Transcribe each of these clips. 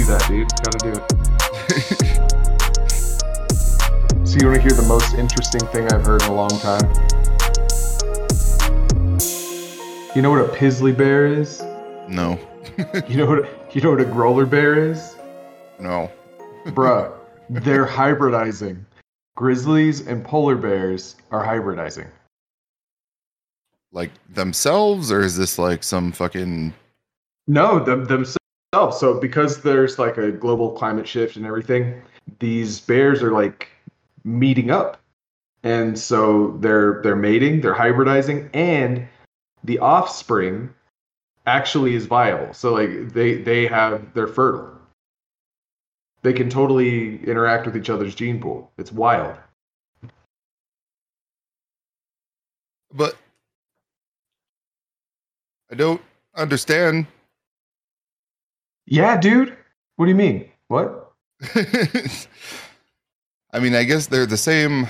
Do that, dude. Gotta do it. so you want to hear the most interesting thing I've heard in a long time? You know what a pizzly bear is? No. You know what you know what a grolar bear is? No. Bruh, they're hybridizing. Grizzlies and polar bears are hybridizing. Like themselves, or is this like some fucking No, them themselves. Oh, so because there's like a global climate shift and everything, these bears are like meeting up. And so they're they're mating, they're hybridizing, and the offspring actually is viable. So like they they have they're fertile. They can totally interact with each other's gene pool. It's wild. but I don't understand. Yeah, dude. What do you mean? What? I mean, I guess they're the same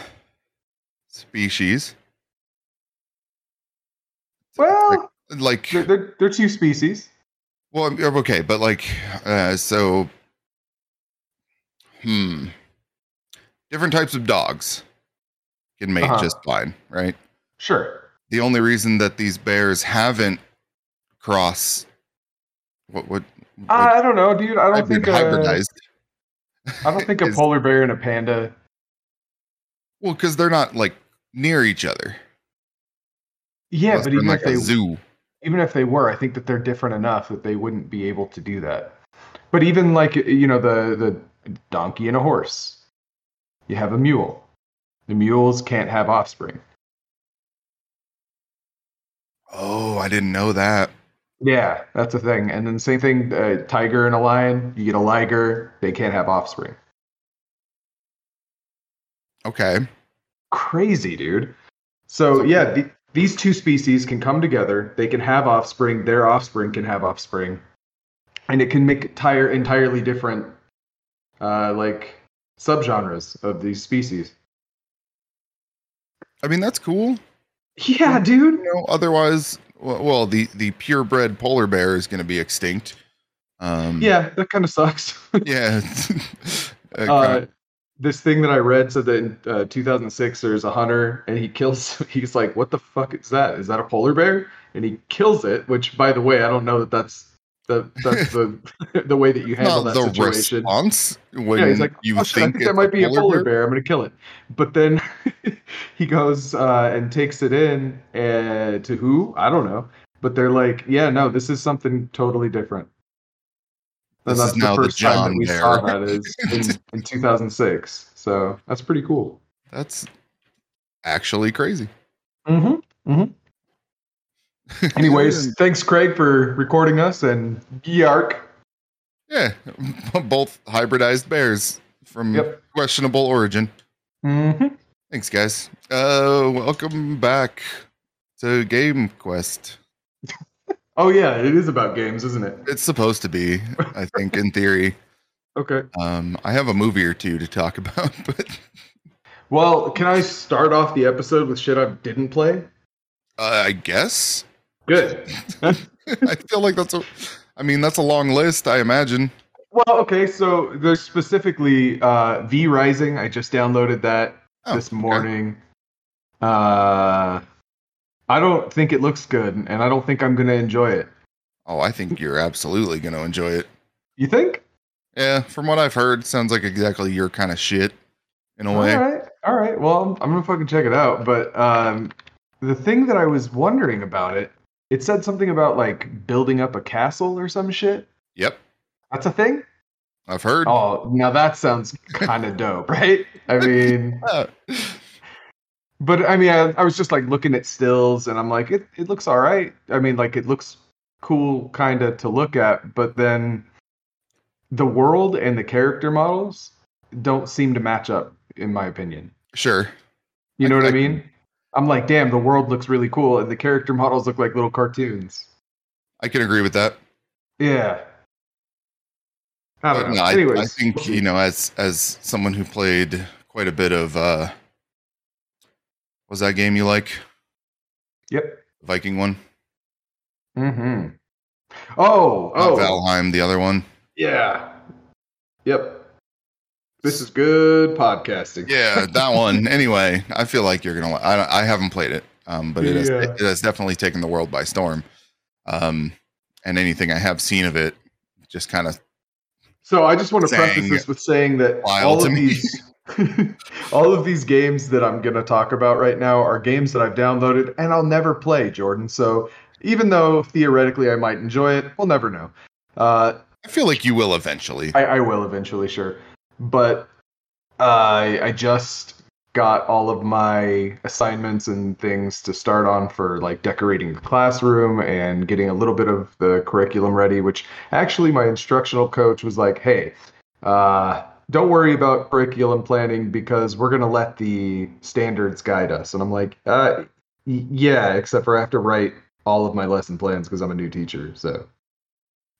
species. Well, Like, they're, they're, they're two species. well, okay, but like, uh, so, hmm, different types of dogs can mate Uh-huh. just fine, right? Sure. The only reason that these bears haven't cross, what, what, what I don't know, dude. I don't think uh, hybridized? I don't think a is- polar bear and a panda. Well, because they're not like near each other. Yeah, Unless but even like if they zoo. even if they were, I think that they're different enough that they wouldn't be able to do that. But even like you know the the donkey and a horse, you have a mule. The mules can't have offspring. Oh, I didn't know that. Yeah, that's a thing. And then same thing, uh, tiger and a lion. You get a liger, they can't have offspring. Okay. Crazy, dude. So yeah, the, these two species can come together. They can have offspring. Their offspring can have offspring, and it can make entire entirely different, uh, like subgenres of these species. I mean, that's cool. Yeah, dude. You know, otherwise, well, well the the purebred polar bear is going to be extinct. Um, Yeah, that kind of sucks. yeah. Uh, uh, this thing that I read said that in uh, 2006 there's a hunter and he kills. He's like, "What the fuck is that? Is that a polar bear?" And he kills it. Which, by the way, I don't know that that's the that's the the way that you handle that the situation. response when yeah, he's like, you oh, shit, I think, there might be a polar bear. bear. I'm gonna kill it. But then he goes uh, and takes it in uh, to who? I don't know. But they're like, yeah, no, this is something totally different. And This is now the time that we bear. saw that is in, in 2006. So that's pretty cool. That's actually crazy. Mm-hmm. Mm-hmm. Anyways, thanks, Craig, for recording us and Yark. yeah, both hybridized bears from Yep. questionable origin. Mm-hmm. Thanks, guys. Uh, welcome back to Game Quest. Oh yeah, it is about games, isn't it? It's supposed to be, I think, in theory. Okay. Um, I have a movie or two to talk about, but Well, can I start off the episode with shit I didn't play? uh, I guess Good. I feel like that's a. I mean, that's a long list. I imagine. Well, okay, so there's specifically uh, V Rising. I just downloaded that Oh, this okay. morning. Uh, I don't think it looks good, and I don't think I'm going to enjoy it. Oh, I think you're absolutely going to enjoy it. You think? Yeah, from what I've heard, sounds like exactly your kind of shit in a way. All right, all right. Well, I'm, I'm gonna fucking check it out. But um, the thing that I was wondering about it, it said something about like building up a castle or some shit. Yep, That's a thing. I've heard. Oh, now that sounds kind of dope, right? I mean, but I mean, I, I was just like looking at stills, and I'm like, it it looks all right. I mean, like it looks cool, kind of to look at, but then the world and the character models don't seem to match up, in my opinion. sure. You I- know what I, I- mean? I'm like, damn, the world looks really cool, and the character models look like little cartoons. I can agree with that. Yeah. I don't But know. no, Anyways, I think you know, as as someone who played quite a bit of uh was that game you like? Yep. Viking one? Mm-hmm. Oh, oh, Valheim, the other one. yeah, Yep. This is good podcasting. Yeah, that one. Anyway, I feel like you're gonna. I I haven't played it, um, but it has it has definitely taken the world by storm. Um, and anything I have seen of it, just kind of So I just want to preface this with saying that all of these all of these games that I'm going to talk about right now are games that I've downloaded and I'll never play, Jordan. So even though theoretically I might enjoy it, we'll never know. Uh, I feel like you will eventually. I, I will eventually, sure. But I I just got all of my assignments and things to start on for like decorating the classroom and getting a little bit of the curriculum ready. Which actually, my instructional coach was like, "Hey, uh, don't worry about curriculum planning because we're gonna let the standards guide us." And I'm like, uh, "Yeah, except for I have to write all of my lesson plans because I'm a new teacher." So,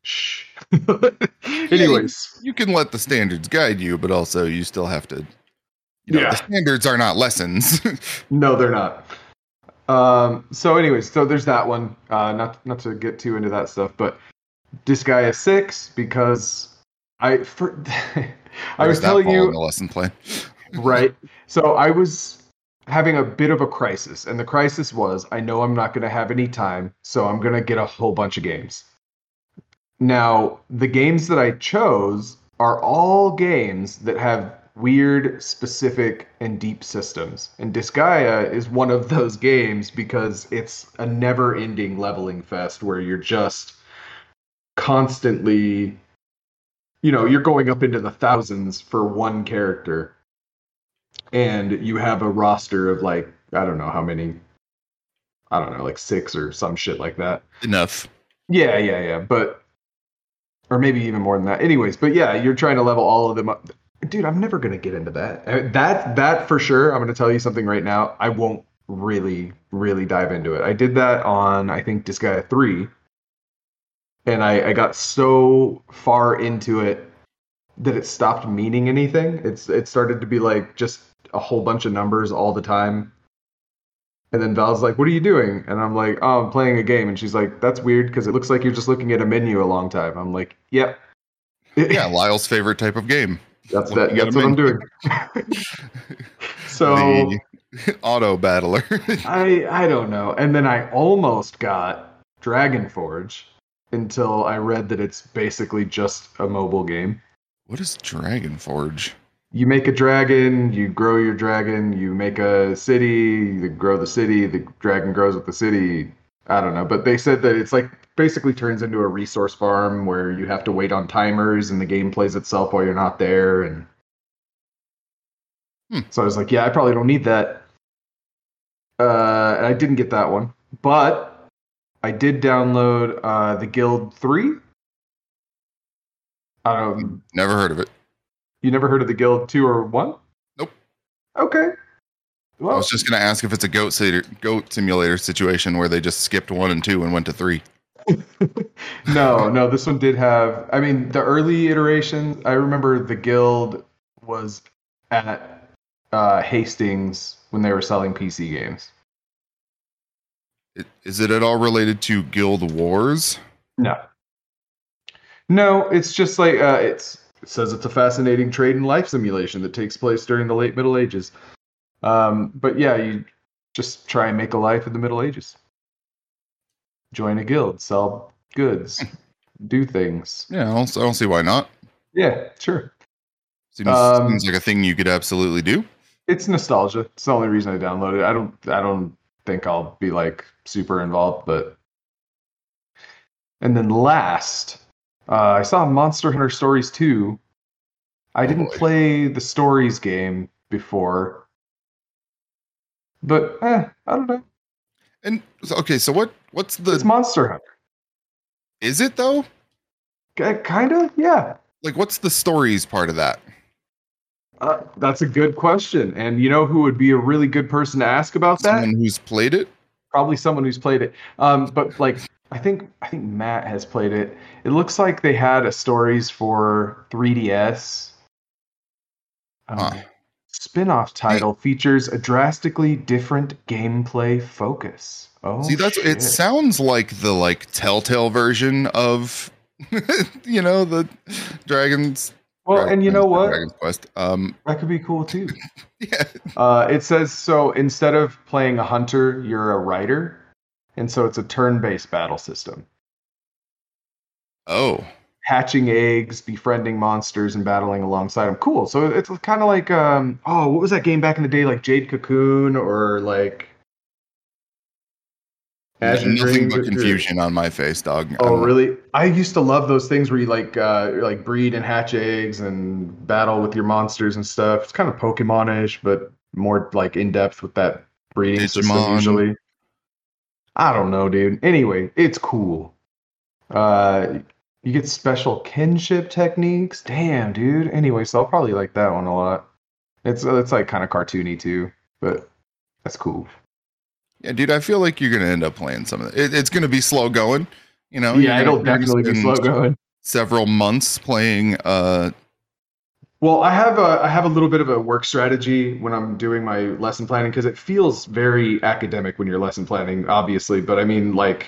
shh. Anyways. you can let the standards guide you, but also you still have to. You know, Yeah. the standards are not lessons. No, they're not. Um, so, anyways, so there's that one. Uh, not not to get too into that stuff, but Disgaea six because I for I was telling you the lesson plan. right. So I was having a bit of a crisis, and the crisis was I know I'm not going to have any time, so I'm going to get a whole bunch of games. Now, the games that I chose are all games that have weird, specific, and deep systems. And Disgaea is one of those games because it's a never ending leveling fest where you're just constantly, you know, you're going up into the thousands for one character. And you have a roster of like, I don't know how many, I don't know, like six or some shit like that. Enough. Yeah, yeah, yeah. But or maybe even more than that. Anyways, but yeah, you're trying to level all of them up. Dude, I'm never gonna get into that. That that for sure. I'm gonna tell you something right now. I won't really, really dive into it. I did that on I think Disgaea three, and I I got so far into it that it stopped meaning anything. It's it started to be like just a whole bunch of numbers all the time. And then Val's like, "What are you doing?" And I'm like, "Oh, I'm playing a game." And she's like, "That's weird because it looks like you're just looking at a menu a long time." I'm like, "Yep." Yeah, Lyle's favorite type of game. that's that. That's what I'm doing. so the auto battler. I I don't know. And then I almost got Dragon Forge until I read that it's basically just a mobile game. what is Dragon Forge? You make a dragon, you grow your dragon, you make a city, you grow the city, the dragon grows with the city. I don't know, but they said that it's like basically turns into a resource farm where you have to wait on timers and the game plays itself while you're not there and Hmm. so I was like, yeah, I probably don't need that. Uh, and I didn't get that one, but I did download uh, the Guild Three. I don't. Never heard of it. You never heard of the Guild Two or One? Nope. Okay. I was just gonna ask if it's a goat simulator, goat simulator situation where they just skipped one and two and went to three. no, no. This one did have. I mean, the early iterations. I remember the Guild was at uh, Hastings when they were selling PC games. It, is it at all related to Guild Wars? No. No, it's just like uh, it's. It says it's a fascinating trade and life simulation that takes place during the late Middle Ages. Um, but yeah, you just try and make a life in the Middle Ages. Join a guild, sell goods, do things. Yeah, I don't, I don't see why not. Yeah, sure. Seems, Um, seems like a thing you could absolutely do. It's nostalgia. It's the only reason I downloaded it. I don't. I don't think I'll be like super involved, but. And then last, uh, I saw Monster Hunter Stories 2. I Oh, didn't boy. play the Stories game before. But eh, I don't know. And okay, so what? What's the? It's Monster Hunter. is it though? Kind of, yeah. Like, what's the stories part of that? Uh, that's a good question. And you know who would be a really good person to ask about that? Someone who's played it. probably someone who's played it. Um, but like I think I think Matt has played it. It looks like they had a stories for 3DS. Um, Huh. Spin-off title features a drastically different gameplay focus. Oh, See, that's shit. it. Sounds like the like Telltale version of, you know, the dragons Well, and you know what? Dragon's Quest. Um, That could be cool too. yeah, Uh, it says so instead of playing a hunter, you're a rider, and so it's a turn-based battle system. oh, Hatching eggs, befriending monsters, and battling alongside them. Cool. So it's kind of like um, oh, what was that game back in the day, like Jade Cocoon or like Azure nothing Dreams but confusion on my face, dog. Oh, I'm- really? I used to love those things where you like uh, like breed and hatch eggs and battle with your monsters and stuff. It's kind of Pokemon-ish, but more like in depth with that breeding system usually. I don't know, dude. Anyway, it's cool. Uh, you get special kinship techniques. Damn, dude. Anyway, so I'll probably like that one a lot. It's it's like kind of cartoony too, but that's cool. Yeah, dude, I feel like you're gonna end up playing some of it. it it's gonna be slow going. You know, yeah, it'll definitely be slow going. Several months playing. Uh, Well, I have a I have a little bit of a work strategy when I'm doing my lesson planning because it feels very academic when you're lesson planning, obviously. But I mean, like,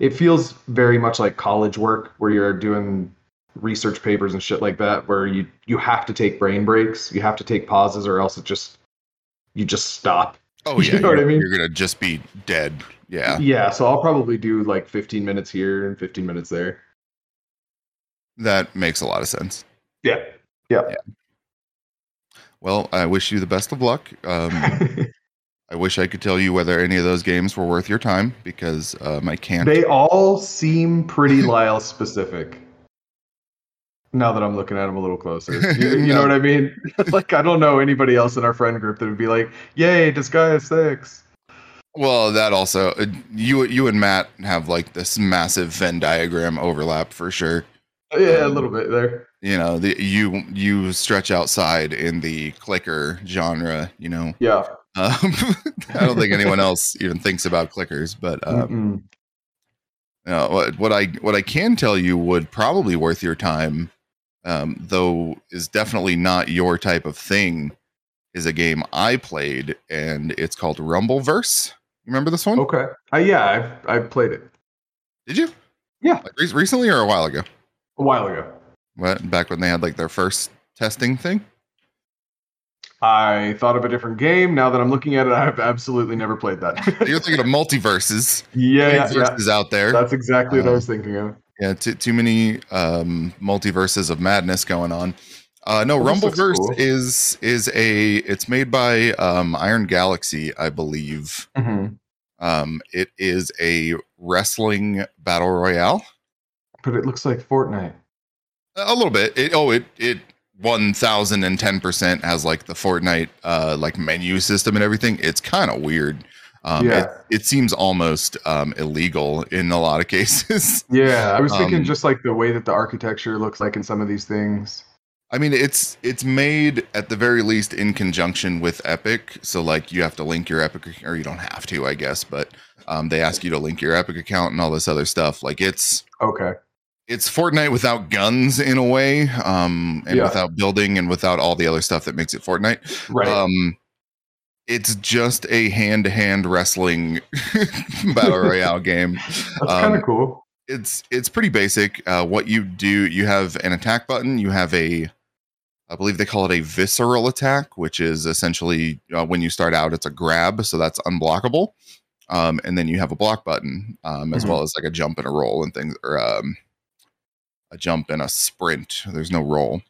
it feels very much like college work where you're doing research papers and shit like that, where you you have to take brain breaks, you have to take pauses, or else it just you just stop. oh You yeah, know what I mean? You're gonna just be dead. Yeah, Yeah, so I'll probably do like 15 minutes here and 15 minutes there. that makes a lot of sense. Yeah. Well, I wish you the best of luck. Um, I wish I could tell you whether any of those games were worth your time because um, I can't. They all seem pretty Lyle specific. Now that I'm looking at them a little closer, you, you know what I mean? like I don't know anybody else in our friend group that would be like, "Yay, Disgaea six. Well, that also uh, you you and Matt have like this massive Venn diagram overlap for sure. Yeah, a little bit there. You know, the, you you stretch outside in the clicker genre. You know, Yeah. um, I don't think anyone else even thinks about clickers, but um, you know, what what I what I can tell you would probably worth your time, um, though is definitely not your type of thing. Is a game I played, and it's called Rumbleverse. You remember this one? Okay. Uh, yeah, I've I've played it Did you? Yeah. Like re- recently or a while ago? a while ago. What back when they had like their first testing thing? I thought of a different game. Now that I'm looking at it, I have absolutely never played that. You're thinking of MultiVersus. yeah, Big yeah, out there. That's exactly what I Uh, was thinking of. Yeah, too, too many um, multiverses of madness going on. Uh, no, this Rumbleverse cool. is is a it's made by um, Iron Galaxy, I believe. Mhm. Um, it is a wrestling battle royale. But it looks like Fortnite. A little bit. It oh it it one thousand and ten percent has like the Fortnite uh like menu system and everything. It's kind of weird. Um, Yeah. it, it seems almost um illegal in a lot of cases. Yeah, I was thinking Um, just like the way that the architecture looks like in some of these things. I mean, it's it's made at the very least in conjunction with Epic. So like you have to link your Epic, or you don't have to, I guess, but um, they ask you to link your Epic account and all this other stuff. Like it's Okay. It's Fortnite without guns in a way, um, and Yeah. without building and without all the other stuff that makes it Fortnite. Right. Um, it's just a hand to hand wrestling battle royale game. That's um, kind of cool. It's it's pretty basic. Uh, what you do, you have an attack button. You have a, I believe they call it a visceral attack, which is essentially uh, when you start out, it's a grab, so that's unblockable. Um, and then you have a block button, um, as Mhm. well as like a jump and a roll and things, or um, a jump and a sprint. There's no roll.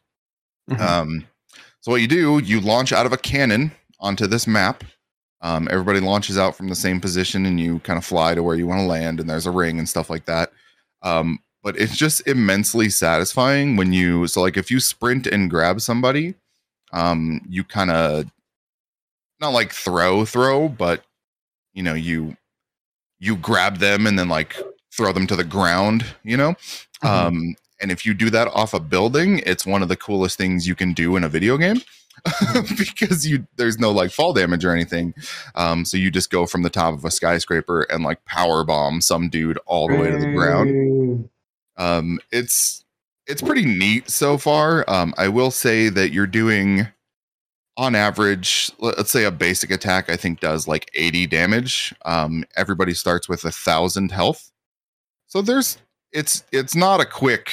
Mhm. Um, so what you do, you launch out of a cannon onto this map. Um, everybody launches out from the same position, and you kind of fly to where you want to land. And there's a ring and stuff like that. Um, but it's just immensely satisfying when you. So like if you sprint and grab somebody, um, you kind of not like throw throw, but you know you you grab them and then like throw them to the ground. You know. Mhm. Um, and if you do that off a building, it's one of the coolest things you can do in a video game because you there's no like fall damage or anything. Um, so you just go from the top of a skyscraper and like power bomb some dude all the way to the ground. Um, it's it's pretty neat so far. Um, I will say that you're doing on average, let- let's say a basic attack, I think does like 80 damage. Um, everybody starts with a thousand health. So there's it's it's not a quick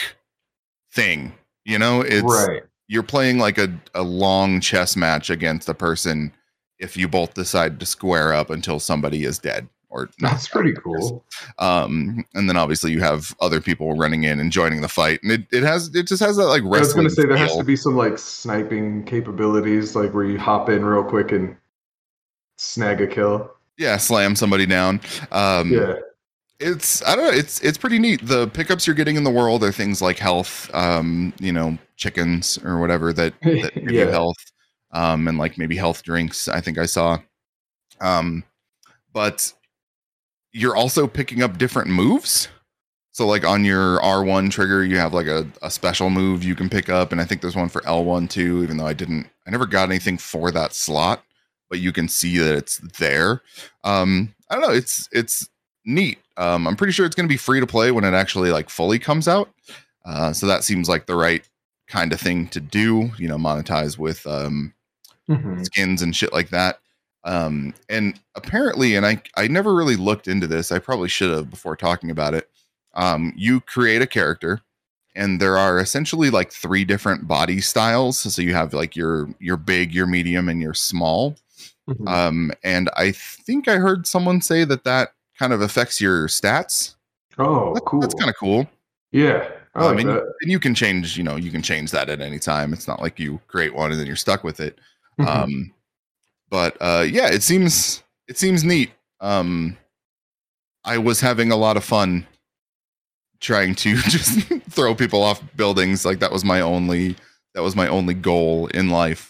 thing, you know, it's right. you're playing like a, a long chess match against a person if you both decide to square up until somebody is dead or not That's pretty cool. um and then obviously you have other people running in and joining the fight and it, it has it just has that like I was gonna say there has to be some like sniping capabilities, like where you hop in real quick and snag a kill. yeah slam somebody down um Yeah. It's i don't know it's it's pretty neat. The pickups you're getting in the world are things like health um you know chickens or whatever that, that give you health um and like maybe health drinks i think i saw. Um but you're also picking up different moves. So like on your r1 trigger you have like a, a special move you can pick up and i think there's one for l1 too even though i didn't i never got anything for that slot but you can see that it's there. Um i don't know it's it's neat um i'm pretty sure it's going to be free to play when it actually like fully comes out uh so that seems like the right kind of thing to do you know monetize with um Mhm. skins and shit like that. Um, and apparently, and I I never really looked into this. I probably should have before talking about it. Um, you create a character, and there are essentially like three different body styles. So you have like your your big, your medium, and your small. Mhm. Um, and I think I heard someone say that that kind of affects your stats. oh, That- cool. That's kind of cool. yeah. I Um, like and, you, and you can change, you know, you can change that at any time. It's not like you create one and then you're stuck with it. Mhm. um but uh yeah it seems it seems neat um i was having a lot of fun trying to just throw people off buildings like that was my only that was my only goal in life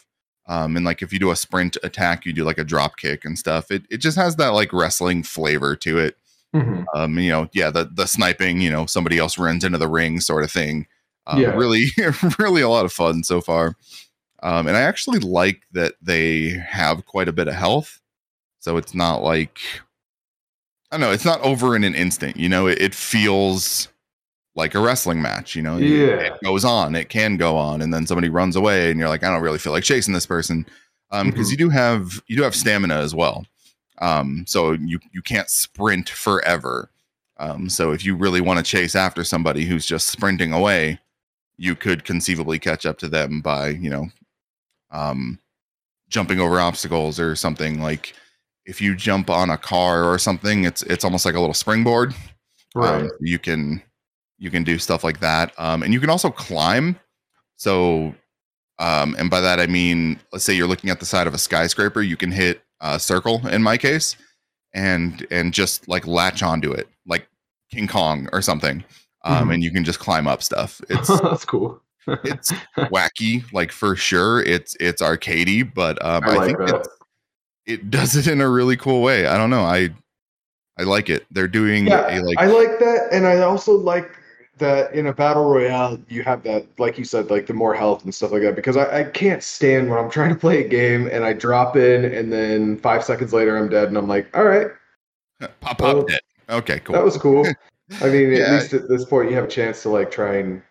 um and like if you do a sprint attack you do like a drop kick and stuff. It, it just has that like wrestling flavor to it. Mhm. um you know yeah the the sniping you know somebody else runs into the ring sort of thing. Um, Yeah. really really a lot of fun so far. Um and i actually like that they have quite a bit of health. So it's not like i don't know it's not over in an instant you know? It, it feels like a wrestling match you know Yeah. it goes on it can go on and then somebody runs away and you're like i don't really feel like chasing this person um because Mhm. you do have you do have stamina as well um so you you can't sprint forever um so if you really want to chase after somebody who's just sprinting away you could conceivably catch up to them by you know um jumping over obstacles or something like if you jump on a car or something it's it's almost like a little springboard Right. um, you can you can do stuff like that um, and you can also climb. So um, and by that i mean let's say you're looking at the side of a skyscraper you can hit a circle in my case and and just like latch onto it like king kong or something um, Mhm. and you can just climb up stuff. It's That's cool. it's wacky like for sure it's it's arcadey but um, I i, like think it does it in a really cool way. I don't know i i like it. They're doing Yeah, a like I like that, and I also like that in a battle royale you have that, like you said, like the more health and stuff like that. Because I, I can't stand when I'm trying to play a game and I drop in, and then five seconds later I'm dead, and I'm like, all right, pop pop well, dead okay cool that was cool. I mean, Yeah. at least at this point you have a chance to like try and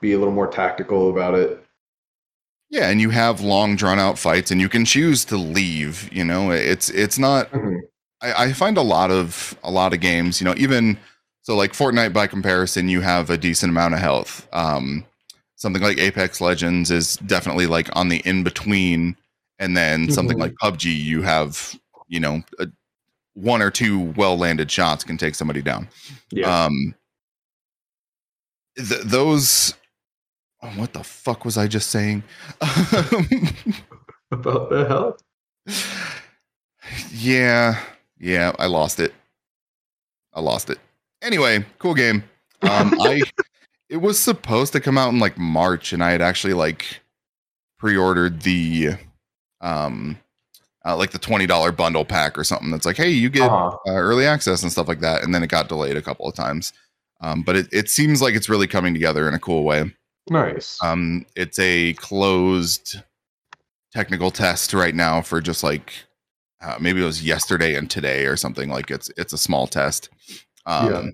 be a little more tactical about it. Yeah, and you have long drawn out fights and you can choose to leave, you know. It's it's not Mhm. I, I find a lot of a lot of games, you know, even so like Fortnite by comparison, you have a decent amount of health. Um something like Apex Legends is definitely like on the in between and then something Mhm. like PUBG you have, you know, a, one or two well landed shots can take somebody down. Yeah. Um th- those oh, what the fuck was I just saying? about the health. yeah, yeah, I lost it. I lost it. Anyway, cool game. Um, I it was supposed to come out in like March, and I had actually like pre-ordered the um uh, like the twenty dollar bundle pack or something. That's like, hey, you get Uh-huh. uh, early access and stuff like that, and then it got delayed a couple of times. Um, but it, it seems like it's really coming together in a cool way. Nice. Um, it's a closed technical test right now for just like uh, maybe it was yesterday and today or something. Like it's it's a small test. Um, Yeah.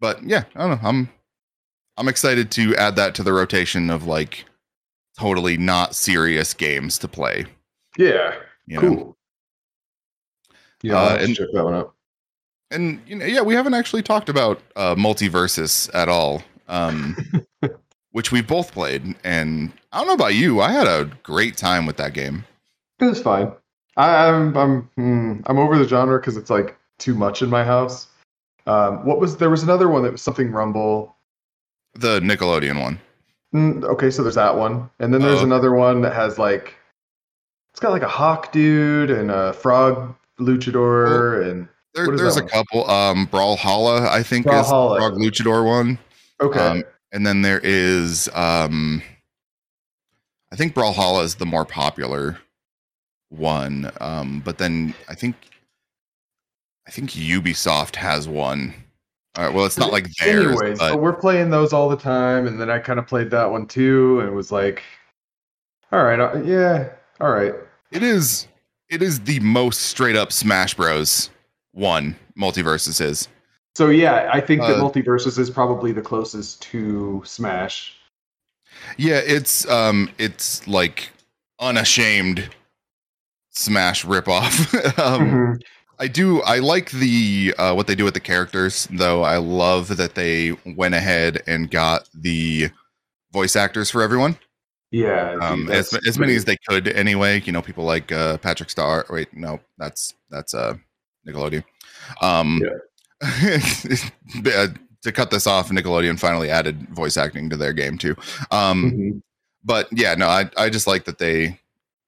But yeah, I don't know. I'm I'm excited to add that to the rotation of like totally not serious games to play. yeah. You know? Cool. Yeah, Uh, and- check that one out. and you know, yeah, we haven't actually talked about uh, MultiVersus at all. Um, which we both played. And I don't know about you, I had a great time with that game. It was fine. I, I'm I'm hmm, I'm over the genre because it's like too much in my house. Um, what was there was another one that was something Rumble. The Nickelodeon one. Mm, okay, so there's that one, and then there's Oh. another one that has like it's got like a hawk dude and a frog luchador and There, there's a one? couple. Um, Brawlhalla, I think, is Brawlhalla. the Frog Luchador one. okay. Um, and then there is, um, I think Brawlhalla is the more popular one. Um, but then I think, I think Ubisoft has one. All right, well, it's not like theirs, Anyways, but we're playing those all the time, and then I kind of played that one too, and it was like, all right, uh, yeah, all right. it is, it is the most straight up Smash Bros. one MultiVersus is. So yeah, I think that Uh, MultiVersus is probably the closest to Smash. Yeah, it's um, it's like unashamed Smash ripoff. um, Mhm. I do. I like the uh, what they do with the characters, though. I love that they went ahead and got the voice actors for everyone, Yeah, um, as, as many as they could. Anyway, you know, people like uh, Patrick Star. Wait, no, that's that's uh, Nickelodeon. Um, uh, to cut this off, Nickelodeon finally added voice acting to their game too. Um, Mhm. but yeah, no, I I just like that they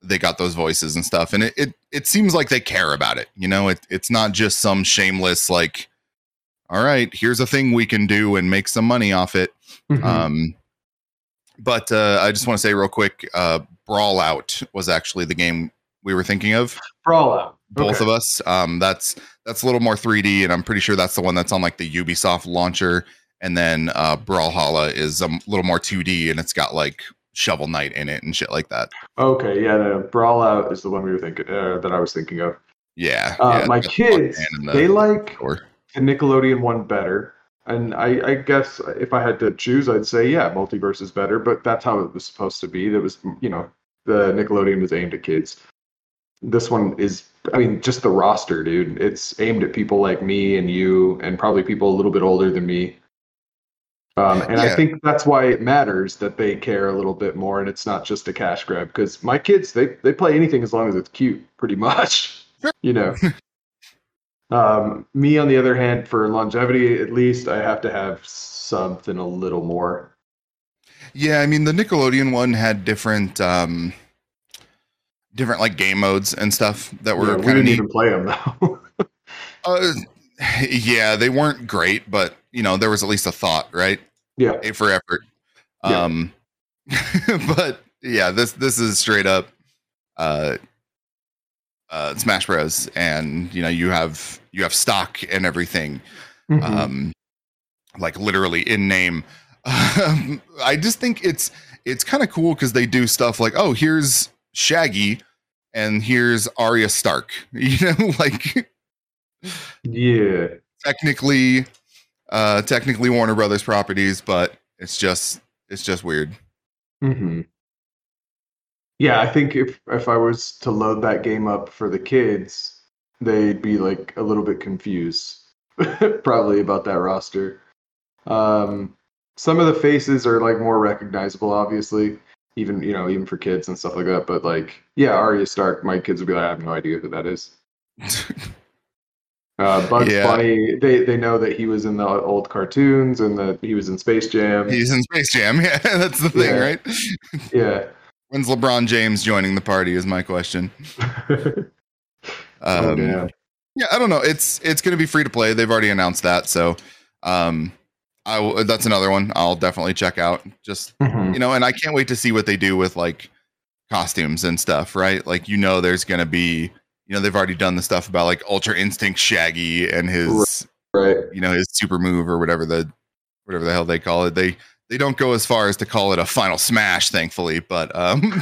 they got those voices and stuff, and it it, it seems like they care about it. You know, it it's not just some shameless like, all right, here's a thing we can do and make some money off it. Mhm. Um, but uh, I just want to say real quick, uh, Brawlout was actually the game we were thinking of, Brawlout. both Okay. of us. Um, that's that's a little more 3D, and I'm pretty sure that's the one that's on like the Ubisoft launcher. And then uh, Brawlhalla is a little more 2D, and it's got like Shovel Knight in it and shit like that. Okay, yeah, no, Brawlout is the one we were thinking uh, that I was thinking of. Yeah, Uh, yeah, my kids, fuck man in the they like door. the Nickelodeon one better. And I, I guess if I had to choose, I'd say yeah, multiverse is better. But that's how it was supposed to be. That was you know the Nickelodeon was aimed at kids. This one is, I mean, just the roster, dude. It's aimed at people like me and you, and probably people a little bit older than me. Um, and I think that's why it matters that they care a little bit more, and it's not just a cash grab. Because my kids, they they play anything as long as it's cute, pretty much. Sure. You know. Um, me, on the other hand, for longevity, at least, I have to have something a little more. Yeah, I mean the Nickelodeon one had different um different like game modes and stuff that were Yeah, we didn't neat. even play them though. Uh, yeah, they weren't great, but you know, there was at least a thought, right? yeah, A for effort. Yeah. Um but yeah, this this is straight up uh uh Smash Bros and you know, you have you have stock and everything. Mhm. um like literally in name um, i just think it's it's kind of cool because they do stuff like oh here's shaggy and here's Arya Stark. You know, like yeah. technically uh technically Warner Brothers properties, but it's just it's just weird. hmm Yeah, I think if if I was to load that game up for the kids, they'd be like a little bit confused, probably about that roster. Um, some of the faces are like more recognizable, obviously, even you know even for kids and stuff like that. But like, yeah, Arya Stark, my kids would be like, I have no idea who that is. Uh, Bugs Yeah. Bunny, they they know that he was in the old cartoons and that he was in Space Jam. He's in Space Jam. Yeah, that's the thing, Yeah. right? yeah. When's LeBron James joining the party is my question. oh, Um, damn. yeah, I don't know. It's it's going to be free to play. They've already announced that, so um I that's another one I'll definitely check out. Just Mhm. you know, and I can't wait to see what they do with like costumes and stuff, right? Like you know there's going to be you know they've already done the stuff about like Ultra Instinct Shaggy and his Right. you know his super move or whatever the whatever the hell they call it. They they don't go as far as to call it a final smash, thankfully, but um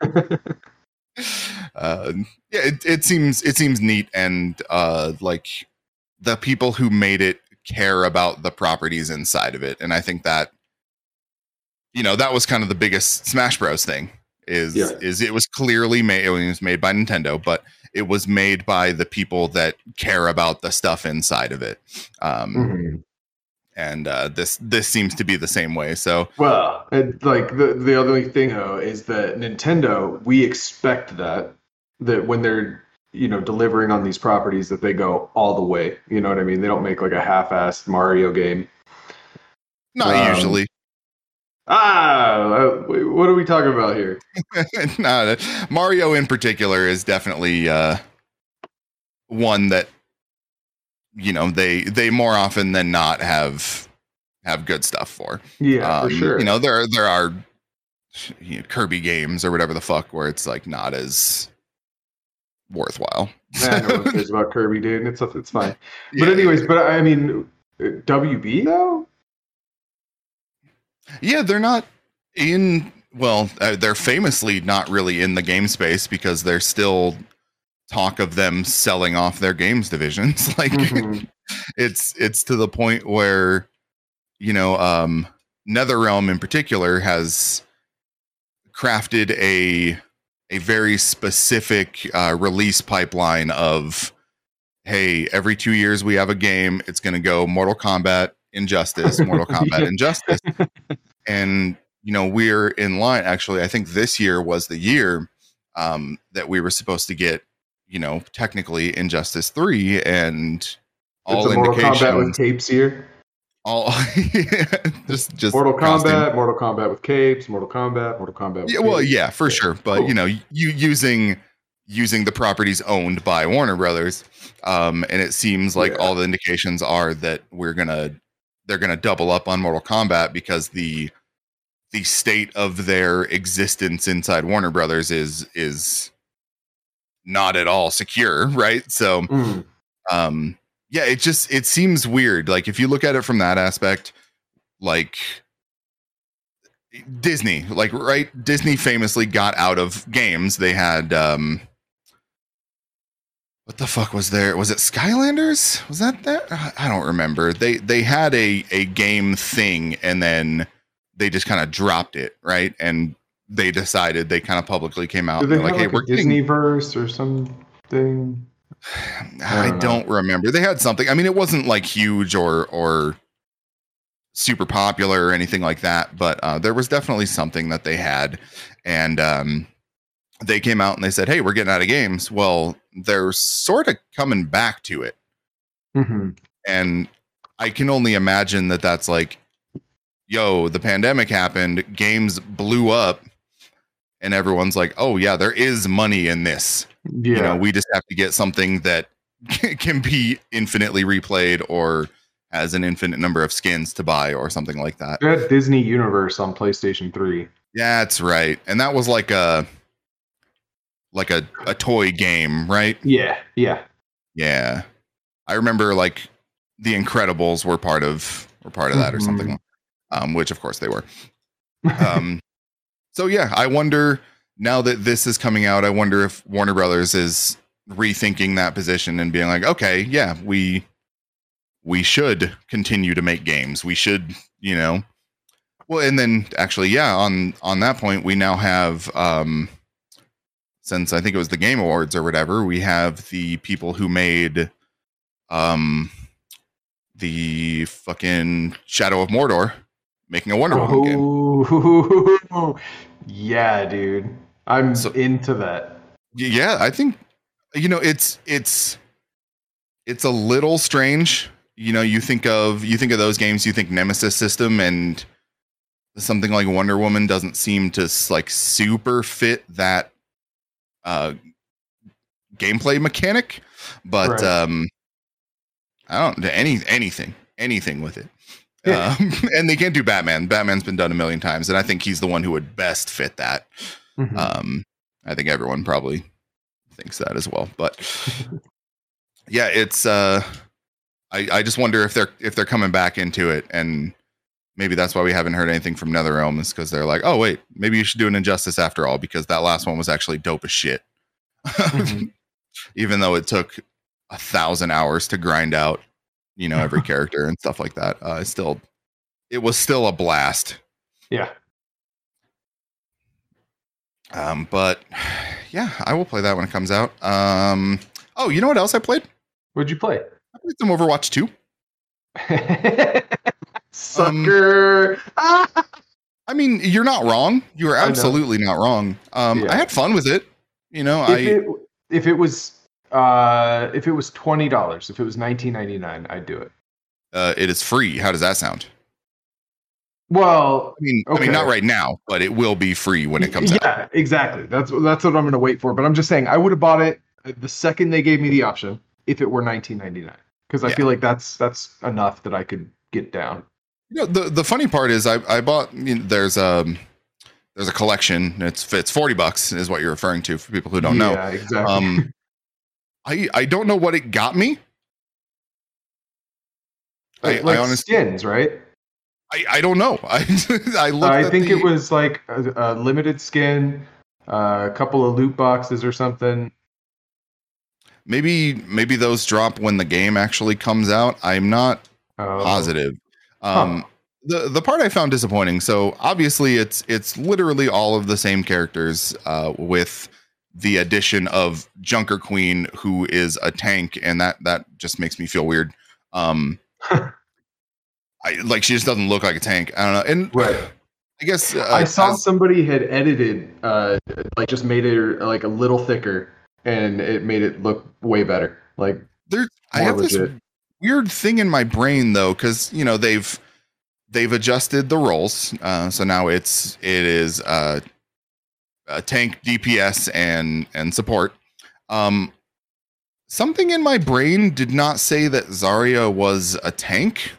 uh, yeah, it, it seems it seems neat and uh, like the people who made it care about the properties inside of it, and I think that you know that was kind of the biggest Smash Bros thing is Yeah. is it was clearly made it was made by Nintendo, but it was made by the people that care about the stuff inside of it. Um, Mhm. and uh, this this seems to be the same way. So Well, and like the the other thing though is that Nintendo, we expect that that when they're you know delivering on these properties that they go all the way. You know what I mean? They don't make like a half-assed Mario game. not Um, usually. Ah, uh, what are we talking about here? not Mario in particular is definitely uh, one that you know they they more often than not have have good stuff for. Yeah, Um, for sure. You know, there there are you know, Kirby games or whatever the fuck where it's like not as worthwhile. I know what cares about Kirby, dude. It's it's fine. But Yeah. anyways, but I mean, WB though. Yeah, they're not in. Well, uh, they're famously not really in the game space because they're still talk of them selling off their games divisions. like Mhm. it's it's to the point where you know um netherrealm in particular has crafted a a very specific uh, release pipeline of hey every two years we have a game it's going to go mortal kombat injustice mortal kombat injustice and you know we're in line actually i think this year was the year um, that we were supposed to get you know technically injustice 3 and all it's Mortal Kombat with capes here. all just just Mortal costume. Kombat, Mortal Kombat with capes, Mortal Kombat, Mortal Kombat. With yeah well capes. yeah for sure but Cool. you know you using using the properties owned by warner brothers um and it seems like Yeah. all the indications are that we're gonna they're gonna double up on mortal kombat because the the state of their existence inside warner brothers is is not at all secure right? So Mm. um yeah it just it seems weird. Like if you look at it from that aspect like disney like right? Disney famously got out of games. They had um what the fuck was there was it skylanders was that there i I don't remember they they had a a game thing and then they just kind of dropped it right and they decided they kind of publicly came out and they they're like hey like we're a getting Disney verse or something? I I don't don't, remember. They had something. I mean, it wasn't like huge or or super popular or anything like that, but uh, there was definitely something that they had, and um, they came out and they said, "Hey, we're getting out of games." Well, they're sort of coming back to it, Mhm. and I can only imagine that that's like, yo, the pandemic happened, games blew up. And everyone's like, "Oh yeah, there is money in this." Yeah. you know we just have to get something that can be infinitely replayed or has an infinite number of skins to buy or something like that had Disney Universe on PlayStation 3. yeah that's right and that was like a like a, a toy game right? Yeah, yeah. yeah. I remember like the incredibles were part of were part of that or something. Mhm. um which of course they were. Um so yeah i wonder now that this is coming out i wonder if warner brothers is rethinking that position and being like okay yeah we we should continue to make games. We should you know well and then actually yeah on on that point we now have um since i think it was the game awards or whatever we have the people who made um the fucking shadow of mordor making a wonder woman game yeah, dude. I'm So- into that. Yeah i think you know it's it's it's a little strange you know you think of you think of those games you think nemesis system and something like wonder woman doesn't seem to like super fit that uh gameplay mechanic but Right. um i don't do any anything anything with it Yeah. um, and they can't do batman batman's been done a million times and i think he's the one who would best fit that Mhm. um, I think everyone probably thinks that as well. But yeah, it's uh, I I just wonder if they're if they're coming back into it, and maybe that's why we haven't heard anything from NetherRealm is because they're like, oh wait, maybe you should do an Injustice after all because that last one was actually dope as shit. Mhm. Even though it took a thousand hours to grind out, you know, every character and stuff like that, uh, it still it was still a blast. yeah. Um, but yeah, I will play that when it comes out. Um, oh, you know what else I played? What'd you play? I played some Overwatch 2. Sucker. Ah! I mean, you're not wrong. You are absolutely not wrong. Um, Yeah. I had fun with it. You know, if I it if it was uh if it was twenty dollars, if it was nineteen ninety nine, I'd do it. uh, it is free. How does that sound? Well, I mean, I mean, not right now, but it will be free when it comes yeah, out. exactly. That's that's what I'm going to wait for. But I'm just saying, I would have bought it the second they gave me the option if it were 19.99 because I Yeah. feel like that's that's enough that I could get down. You know, the the funny part is, I I bought. You know, there's um there's a collection. It's it's forty bucks is what you're referring to for people who don't know. Yeah, exactly. Um, I I don't know what it got me. I, like, like I honestly skins, right? I, I don't know. I I looked. I think the- it was like a, a limited skin, uh, a couple of loot boxes or something. maybe maybe those drop when the game actually comes out. I'm not Uh, positive. Um, the the part I found disappointing. So obviously it's it's literally all of the same characters uh, with the addition of Junker Queen, who is a tank, and that that just makes me feel weird. Um, I like she just doesn't look like a tank. I don't know. And Right. I guess uh, I saw as- somebody had edited, uh, like just made it like a little thicker, and it made it look way better. Like There's I have this legit. Weird thing in my brain though, because you know they've they've adjusted the roles, uh, so now it's it is uh, tank, DPS, and and support. Um, something in my brain did not say that Zarya was a tank.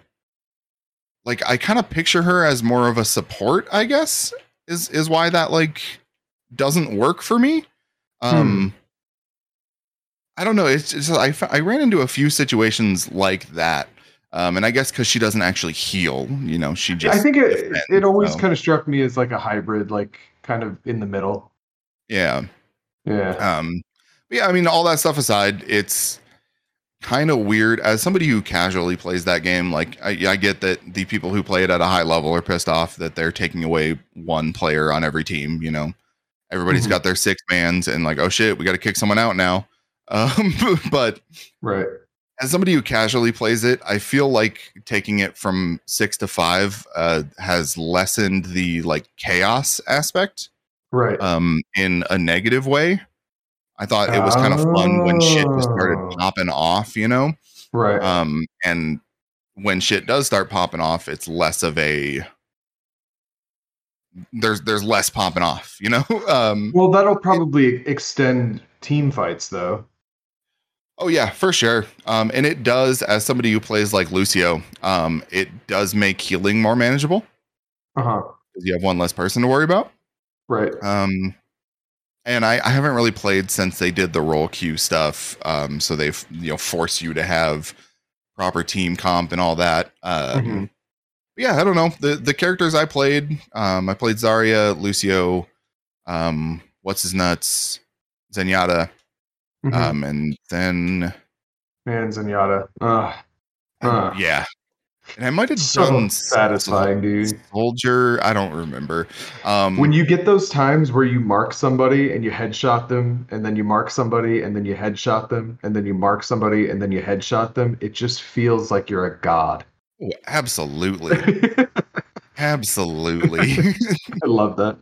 Like I kind of picture her as more of a support. I guess is is why that like doesn't work for me. Um. I don't know. It's just I, I ran into a few situations like that, um, and I guess because she doesn't actually heal, you know, she just. I think it defends, it always so, kind of struck me as like a hybrid, like kind of in the middle. yeah. Yeah. Um, yeah, I mean, all that stuff aside, it's kind of weird. As somebody who casually plays that game, like I, I get that the people who play it at a high level are pissed off that they're taking away one player on every team. You know, everybody's Mhm. got their six mans, and like, oh shit, we got to kick someone out now. Um, but Right. as somebody who casually plays it, I feel like taking it from six to five uh, has lessened the like chaos aspect Right. um, in a negative way. I thought it was kind of fun when shit just started Oh. popping off, you know. right. Um, and when shit does start popping off, it's less of a there's there's less popping off, you know. Um, well, that'll probably extend team fights, though. Oh yeah, for sure. Um, and it does, as somebody who plays like Lucio, um, it does make healing more manageable Uh huh. you have one less person to worry about. Right. Um, and I, I haven't really played since they did the role queue stuff. Um, so they've you know forced you to have proper team comp and all that. Um, Mhm. yeah, I don't know the the characters I played. Um, I played Zarya, Lucio, um, what's his nuts, Zenyatta, Mhm. um, and then Man, Zenyatta. Huh. yeah, and I might have So done satisfying, dude. Soldier, I don't remember. Um, When you get those times where you mark somebody and you headshot them, and then you mark somebody and then you headshot them, and then you mark somebody and then you headshot them, it just feels like you're a god. oh, absolutely, absolutely. I love that.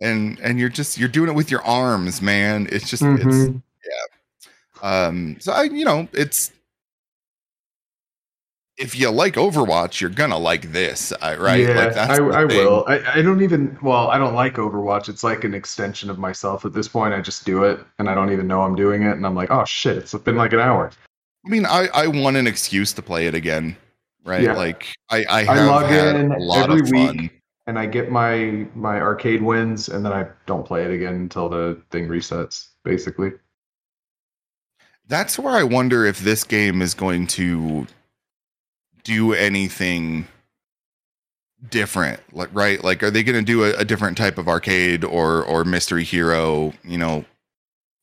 and and you're just you're doing it with your arms man it's just it's Mhm. um so i you know it's if you like overwatch you're gonna like this right Yeah, like that's I, I will. I, I don't even. Well, I don't like Overwatch. It's like an extension of myself at this point. I just do it, and I don't even know I'm doing it, and I'm like, oh shit, it's been like an hour. i mean i i want an excuse to play it again right Yeah. like i i I log in every week. and I get my my arcade wins, and then I don't play it again until the thing resets. Basically, that's where i wonder if this game is going to do anything different like right like are they going to do a, a different type of arcade or or mystery hero you know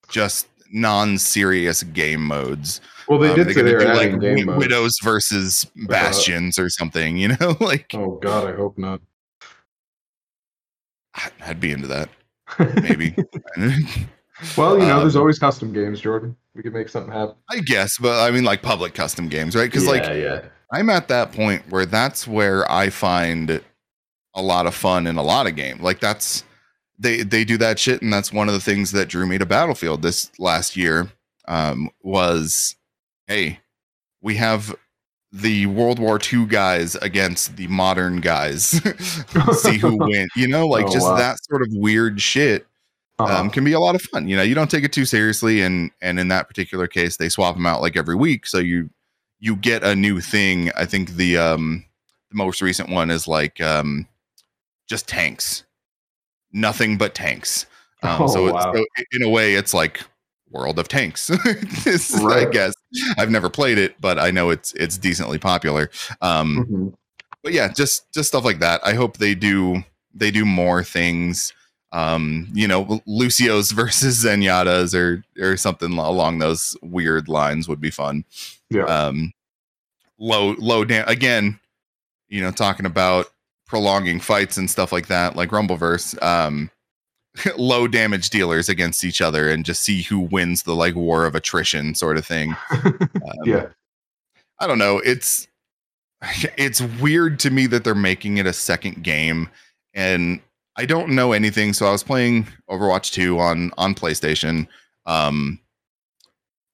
just non-serious game modes well, they Um, did say they were adding like modes. widows versus bastions or something you know like Oh god, I hope not. I'd be into that maybe well, you know, there's Um, always custom games, Jordan. We could make something happen. i guess but i mean like public custom games right because like yeah, I'm at that point where that's where I find a lot of fun in a lot of game. Like that's they they do that shit, and that's one of the things that drew me to Battlefield this last year. Um, was hey, we have the World War II guys against the modern guys. See who wins. You know, like Oh, just wow. that sort of weird shit Uh-huh. um, can be a lot of fun. You know, you don't take it too seriously, and and in that particular case, they swap them out like every week, so you you get a new thing. I think the um the most recent one is like um just tanks, nothing but tanks. Um, Oh, so, it's, wow. so in a way, it's like World of Tanks. It's- I guess I've never played it, but I know it's it's decently popular. Um, Mhm. but yeah, just just stuff like that. I hope they do they do more things. Um, you know, Lucio's versus Zenyatta's or or something along those weird lines would be fun. Yeah. Um, low low down again. You know, talking about prolonging fights and stuff like that, like Rumbleverse. Um, low damage dealers against each other and just see who wins the like war of attrition sort of thing. Um, yeah. I don't know. It's it's weird to me that they're making it a second game, and I don't know anything. So I was playing Overwatch 2 on on PlayStation, um,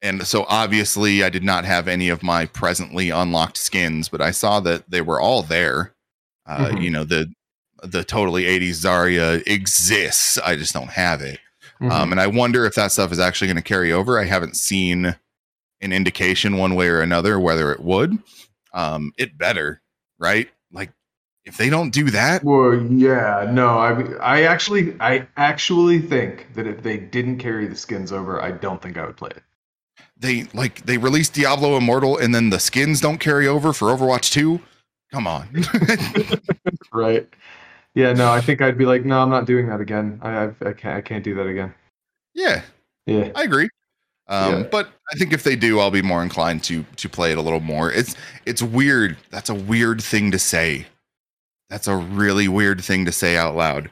and so obviously I did not have any of my presently unlocked skins, but I saw that they were all there. Uh, Mhm. You know the the totally 80s Zarya exists. I just don't have it. Mhm. Um, and I wonder if that stuff is actually going to carry over. I haven't seen an indication one way or another whether it would. Um, it better, right? If they don't do that, Well, yeah, no, I I actually I actually think that if they didn't carry the skins over, I don't think I would play it. they like they released Diablo Immortal and then the skins don't carry over for Overwatch 2. Come on. Right. Yeah, no, I think I'd be like, no, I'm not doing that again. I I've, I can't I can't do that again. yeah, Yeah. I agree. Um, Yeah. but I think if they do, I'll be more inclined to to play it a little more. It's it's weird. That's a weird thing to say. That's a really weird thing to say out loud.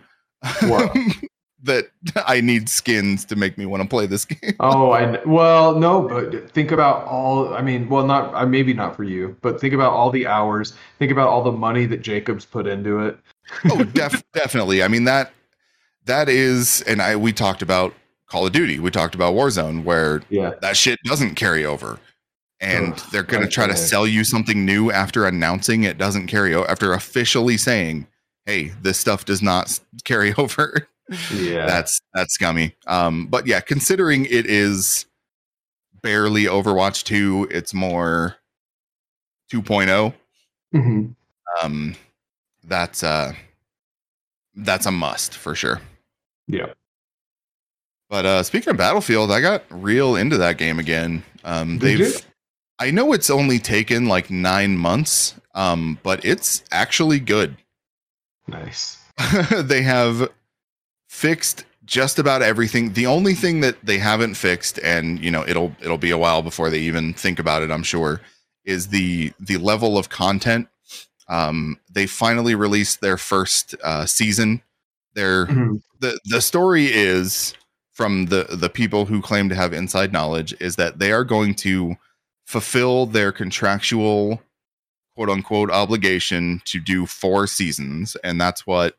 What? that I need skins to make me want to play this game. Oh, I well, no, but think about all. I mean, well, not maybe not for you, but think about all the hours. Think about all the money that Jacobs put into it. oh, def- definitely. I mean that that is, and I we talked about Call of Duty. We talked about Warzone, where Yeah. that shit doesn't carry over. And Ugh, they're going to try to sell you something new after announcing it doesn't carry over, after officially saying, hey, this stuff does not carry over. Yeah. That's that's scummy. Um, but yeah, considering it is barely Overwatch 2, it's more 2.0. Mhm. Um, that's uh that's a must for sure. Yeah. But uh speaking of Battlefield, I got real into that game again. Um Did you? I know it's only taken like 9 months, um but it's actually good. Nice. they have fixed just about everything. The only thing that they haven't fixed and you know it'll it'll be a while before they even think about it, I'm sure, is the the level of content. Um they finally released their first uh season. Their Mhm. the the story is from the the people who claim to have inside knowledge is that they are going to fulfill their contractual quote unquote obligation to do four seasons and that's what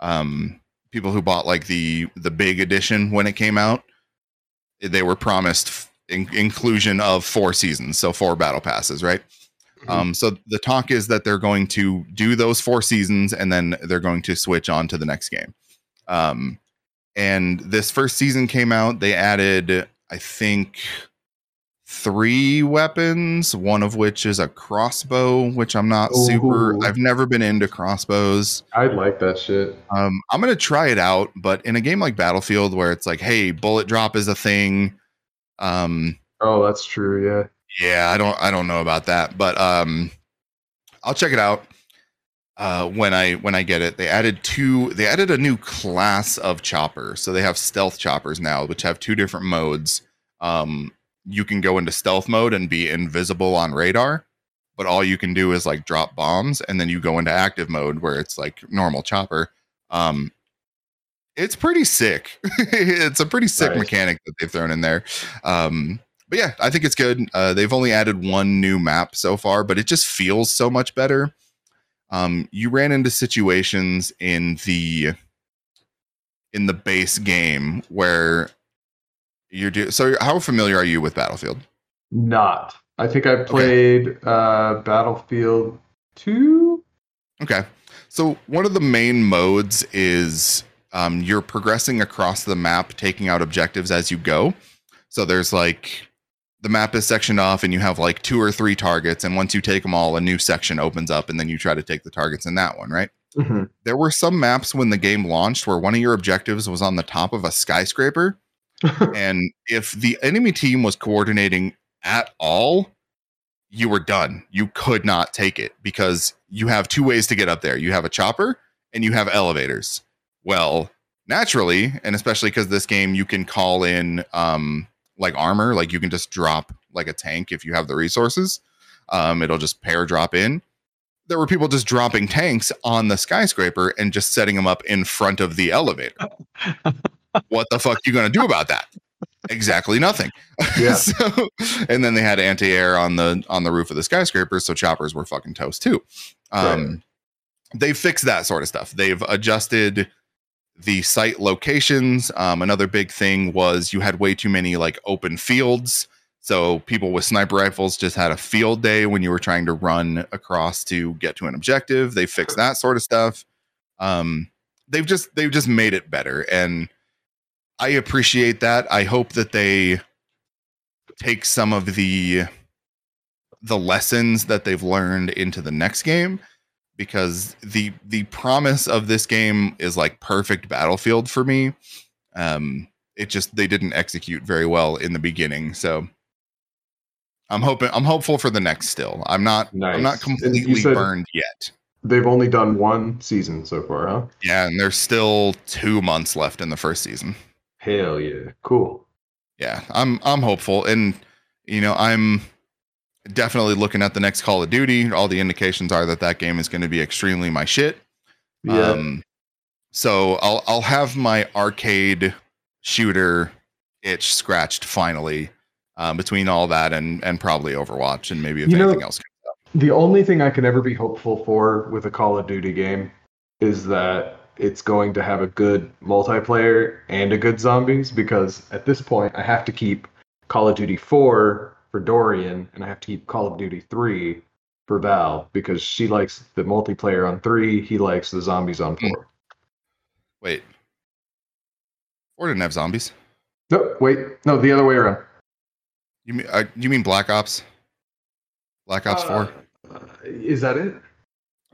um people who bought like the the big edition when it came out they were promised f- in- inclusion of four seasons so four battle passes right Mhm. um, so the talk is that they're going to do those four seasons and then they're going to switch on to the next game. Um, and this first season came out. They added, I think, three weapons, one of which is a crossbow, which I'm not super. I've never been into crossbows. I'd like that shit. Um, I'm gonna try it out, but in a game like Battlefield, where it's like, hey, bullet drop is a thing. Um, Oh, that's true. Yeah. yeah i don't i don't know about that but um i'll check it out uh when i when i get it they added two they added a new class of chopper so they have stealth choppers now which have two different modes um you can go into stealth mode and be invisible on radar but all you can do is like drop bombs and then you go into active mode where it's like normal chopper um it's pretty sick it's a pretty sick Nice. mechanic that they've thrown in there um but yeah, I think it's good. Uh, they've only added one new map so far, but it just feels so much better. Um, you ran into situations in the in the base game where you're do- so how familiar are you with Battlefield? Not. I think I played uh, Battlefield 2. Okay. So one of the main modes is um, you're progressing across the map, taking out objectives as you go. So there's like the map is sectioned off, and you have like two or three targets. And once you take them all, a new section opens up, and then you try to take the targets in that one, right? Mm-hmm. There were some maps when the game launched where one of your objectives was on the top of a skyscraper. And if the enemy team was coordinating at all, you were done. You could not take it because you have two ways to get up there. You have a chopper and you have elevators. Well, naturally, and especially because this game you can call in um like armor, like you can just drop like a tank if you have the resources. Um, it'll just pair drop in. There were people just dropping tanks on the skyscraper and just setting them up in front of the elevator. what the fuck you gonna do about that? exactly nothing. Yeah. so, and then they had anti-air on the on the roof of the skyscraper, so choppers were fucking toast too. Um, They fixed that sort of stuff. They've adjusted the site locations. Um, another big thing was you had way too many like open fields. So people with sniper rifles just had a field day when you were trying to run across to get to an objective. They fixed that sort of stuff. Um, they've just they've just made it better, and I appreciate that. I hope that they take some of the the lessons that they've learned into the next game because the the promise of this game is like perfect battlefield for me. Um it just they didn't execute very well in the beginning so i'm hoping i'm hopeful for the next still. I'm not i'm not completely burned yet. They've only done one season so far, huh? yeah and there's still two months left in the first season Hell yeah. Cool. yeah i'm i'm hopeful and you know i'm definitely looking at the next call of duty all the indications are that that game is going to be extremely my shit Yeah. um so i'll i'll have my arcade shooter itch scratched finally um, between all that and and probably overwatch and maybe if You know- anything else the only thing I can ever be hopeful for with a Call of Duty game is that it's going to have a good multiplayer and a good zombies because at this point I have to keep Call of Duty 4 for Dorian and I have to keep Call of Duty 3 for Val because she likes the multiplayer on 3, he likes the zombies on 4. wait or didn't have zombies No, wait. No, the other way around. you mean uh, you mean black ops black ops 4 Uh, uh, is that it?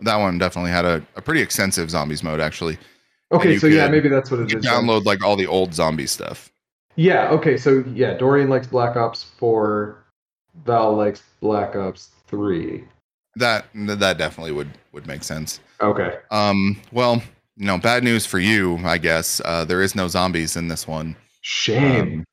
That one definitely had a, a pretty extensive zombies mode actually Okay, so yeah, maybe that's what it you is. could download like all the old zombie stuff Yeah, okay, so yeah, Dorian likes Black Ops 4, Val likes Black Ops 3. that that definitely would would make sense Okay. um well you know bad news for you i guess uh there is no zombies in this one Shame. Um,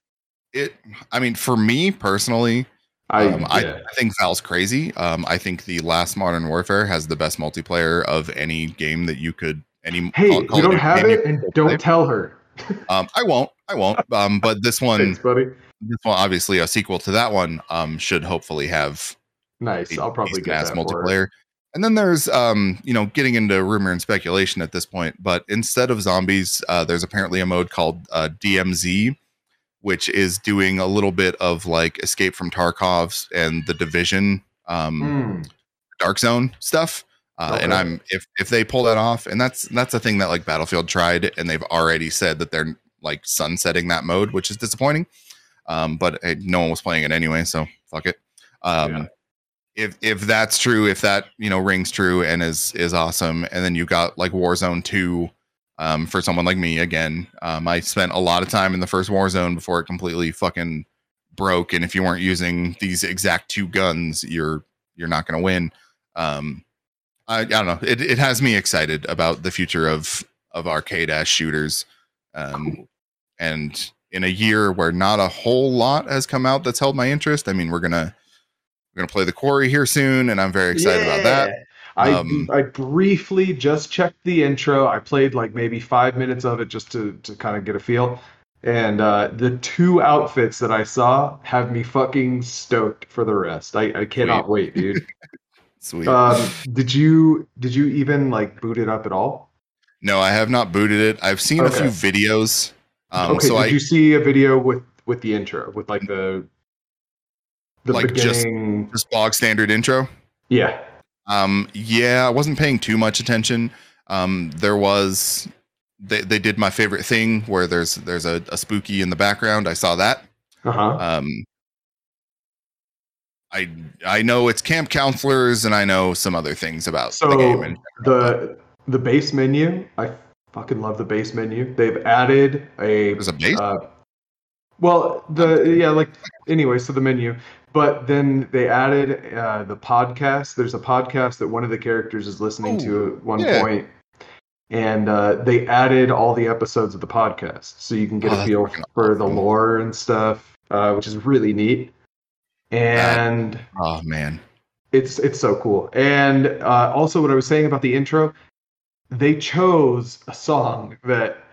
it i mean for me personally I, um, I, yeah. I think val's crazy um i think the last modern warfare has the best multiplayer of any game that you could any Hey, Call- Call of don't have it, and don't tell her. um i won't i won't um but this one Thanks, buddy. this one obviously a sequel to that one um should hopefully have Nice. I'll probably get that multiplayer. And then there's um, you know, getting into rumor and speculation at this point, but instead of zombies, uh, there's apparently a mode called uh, DMZ, which is doing a little bit of like Escape from Tarkov's and the Division um, Mm, Dark Zone stuff. Uh, And I'm if if they pull that off, and that's that's a thing that like Battlefield tried, and they've already said that they're like sunsetting that mode, which is disappointing. Um, but hey, no one was playing it anyway, so fuck it. Um, Yeah. If if that's true, if that you know rings true and is is awesome, and then you got like Warzone two, um, for someone like me again, um, I spent a lot of time in the first Warzone before it completely fucking broke, and if you weren't using these exact two guns, you're you're not going to win. Um, I, I don't know. It, it has me excited about the future of of arcade ass shooters. Um, and in a year where not a whole lot has come out that's held my interest, I mean, we're gonna we're gonna play the quarry here soon, and I'm very excited about that. Yeah. I Um, I briefly just checked the intro. I played like maybe five minutes of it just to to kind of get a feel. And uh, the two outfits that I saw have me fucking stoked for the rest. I, I cannot Sweet. wait, dude. Sweet. um, did you did you even like boot it up at all? no, I have not booted it. I've seen a few videos. Um, okay, so did I you see a video with with the intro with like the the Like, just- beginning? just bog standard intro. yeah. Um, yeah, I wasn't paying too much attention. Um, there was they they did my favorite thing where there's there's a, a spooky in the background. I saw that. Uh huh. Um, I I know it's camp counselors and I know some other things about the game. So the the base menu, I fucking love the base menu. They've added a there's a base. Uh, well, the yeah, like anyway, so the menu, but then they added uh, the podcast. There's a podcast that one of the characters is listening to at one yeah. point, and uh, they added all the episodes of the podcast, so you can get Oh, a feel for the lore and stuff, uh, which is really neat. And oh man, it's it's so cool. And uh, also, what I was saying about the intro, they chose a song that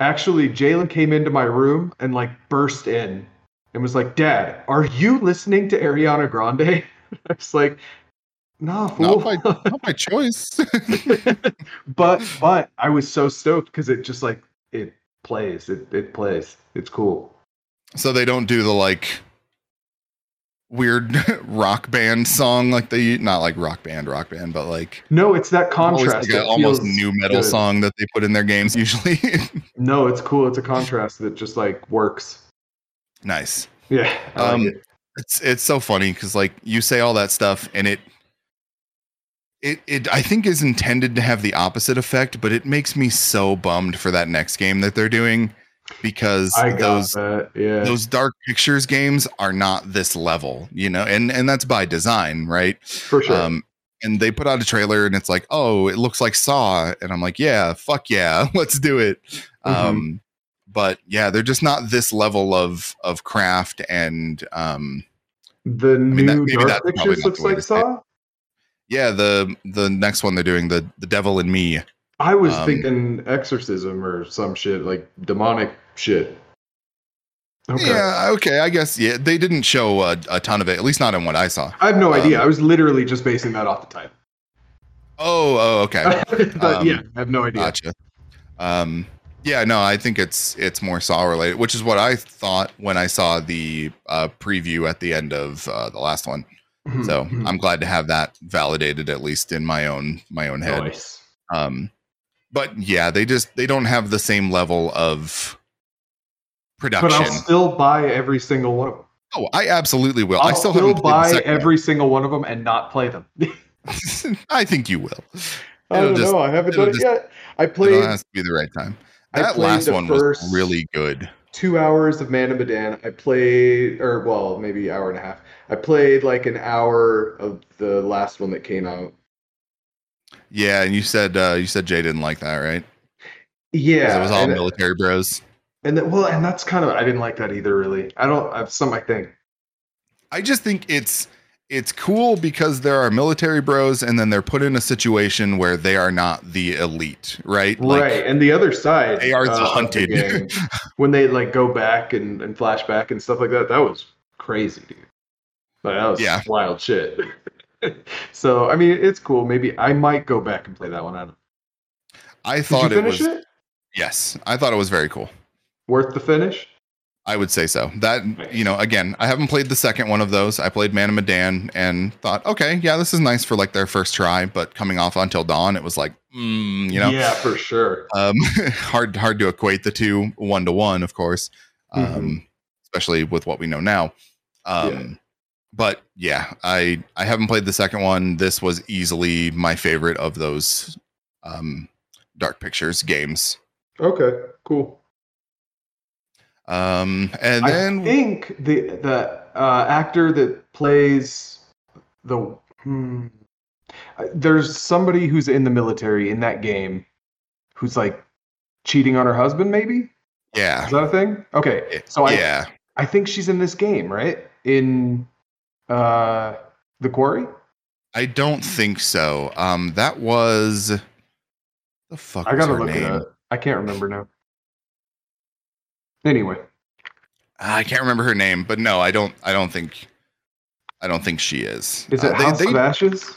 actually Jalen came into my room and like burst in and was like, "Dad, are you listening to Ariana Grande?" I was like, "No, fool." not by not by choice. but but I was so stoked because it just like it plays. It it plays. It's cool. so they don't do the like weird rock band song like they not like rock band rock band but like No, it's that always contrast. like a that almost nu metal good. song that they put in their games usually No, it's cool. It's a contrast that just like works. Nice Yeah. Like Um, it. it's it's so funny because like you say all that stuff and it it it I think is intended to have the opposite effect, but it makes me so bummed for that next game that they're doing because those. Yeah. those dark pictures games are not this level, you know, and and that's by design, right? For sure. Um, and they put out a trailer and it's like, oh, it looks like Saw, and I'm like, yeah, fuck yeah, let's do it. Mm-hmm. Um, but yeah, they're just not this level of of craft and um, the mean, that- new maybe Dark Pictures looks like say it. Saw. yeah, the the next one they're doing the the Devil in Me. I was Um, thinking exorcism or some shit like demonic shit. Okay. Yeah, okay, I guess yeah, they didn't show a, a ton of it, at least not in what I saw. I have no idea. Um, I was literally just basing that off the title. Oh, oh, okay. but Um, yeah, I have no idea. Gotcha. Um, yeah, no, I think it's it's more Saw related, which is what I thought when I saw the uh, preview at the end of uh, the last one. Mhm, So mhm. I'm glad to have that validated, at least in my own my own head. nice. Um, but yeah, they just they don't have the same level of production. But. I'll still buy every single one of them. oh, I absolutely will. I'll I still, still, haven't played the buy second one. every single one of them and not play them. I think you will. I It'll don't just- know. I haven't done just- it yet. I played. It has to be the right time. I That last one was really good. two hours of Man of Medan. I played, or well, maybe hour and a half. I played like an hour of the last one that came out. Yeah, and you said uh, you said Jay didn't like that, right? Yeah, it was all military bros. and then, well, and that's kind of I didn't like that either. Really, I don't. I've some I think. I just think it's it's cool because there are military bros, and then they're put in a situation where they are not the elite, right? right, and the other side, they are the uh, the hunted. game, when they like go back and, and flash back and stuff like that. That was crazy, dude. Like, that was Yeah. wild shit. so I mean, it's cool. Maybe I might go back and play that one. I don't. I Did thought you it finish was it? yes, I thought it was very cool. Worth the finish? I would say so. That you know, again, I haven't played the second one of those. I played Man of Medan and thought, okay, yeah, this is nice for like their first try. But coming off Until Dawn, it was like, mm, you know, Yeah, for sure. um, hard hard to equate the two one to one, of course, um, Mhm. especially with what we know now. Um, Yeah. But yeah, I I haven't played the second one. This was easily my favorite of those um, Dark Pictures games. Okay, cool. Um, and I then think the the uh, actor that plays the hmm, there's somebody who's in the military in that game who's like cheating on her husband. Maybe yeah, is that a thing? Okay, so I yeah, I think she's in this game, right? In uh, the quarry. I don't think so. Um, that was the fuck. I gotta look name? it up. I can't remember now. Anyway, I can't remember her name, but no, I don't. I don't think. I don't think she is. is it Uh, House they- of Ashes?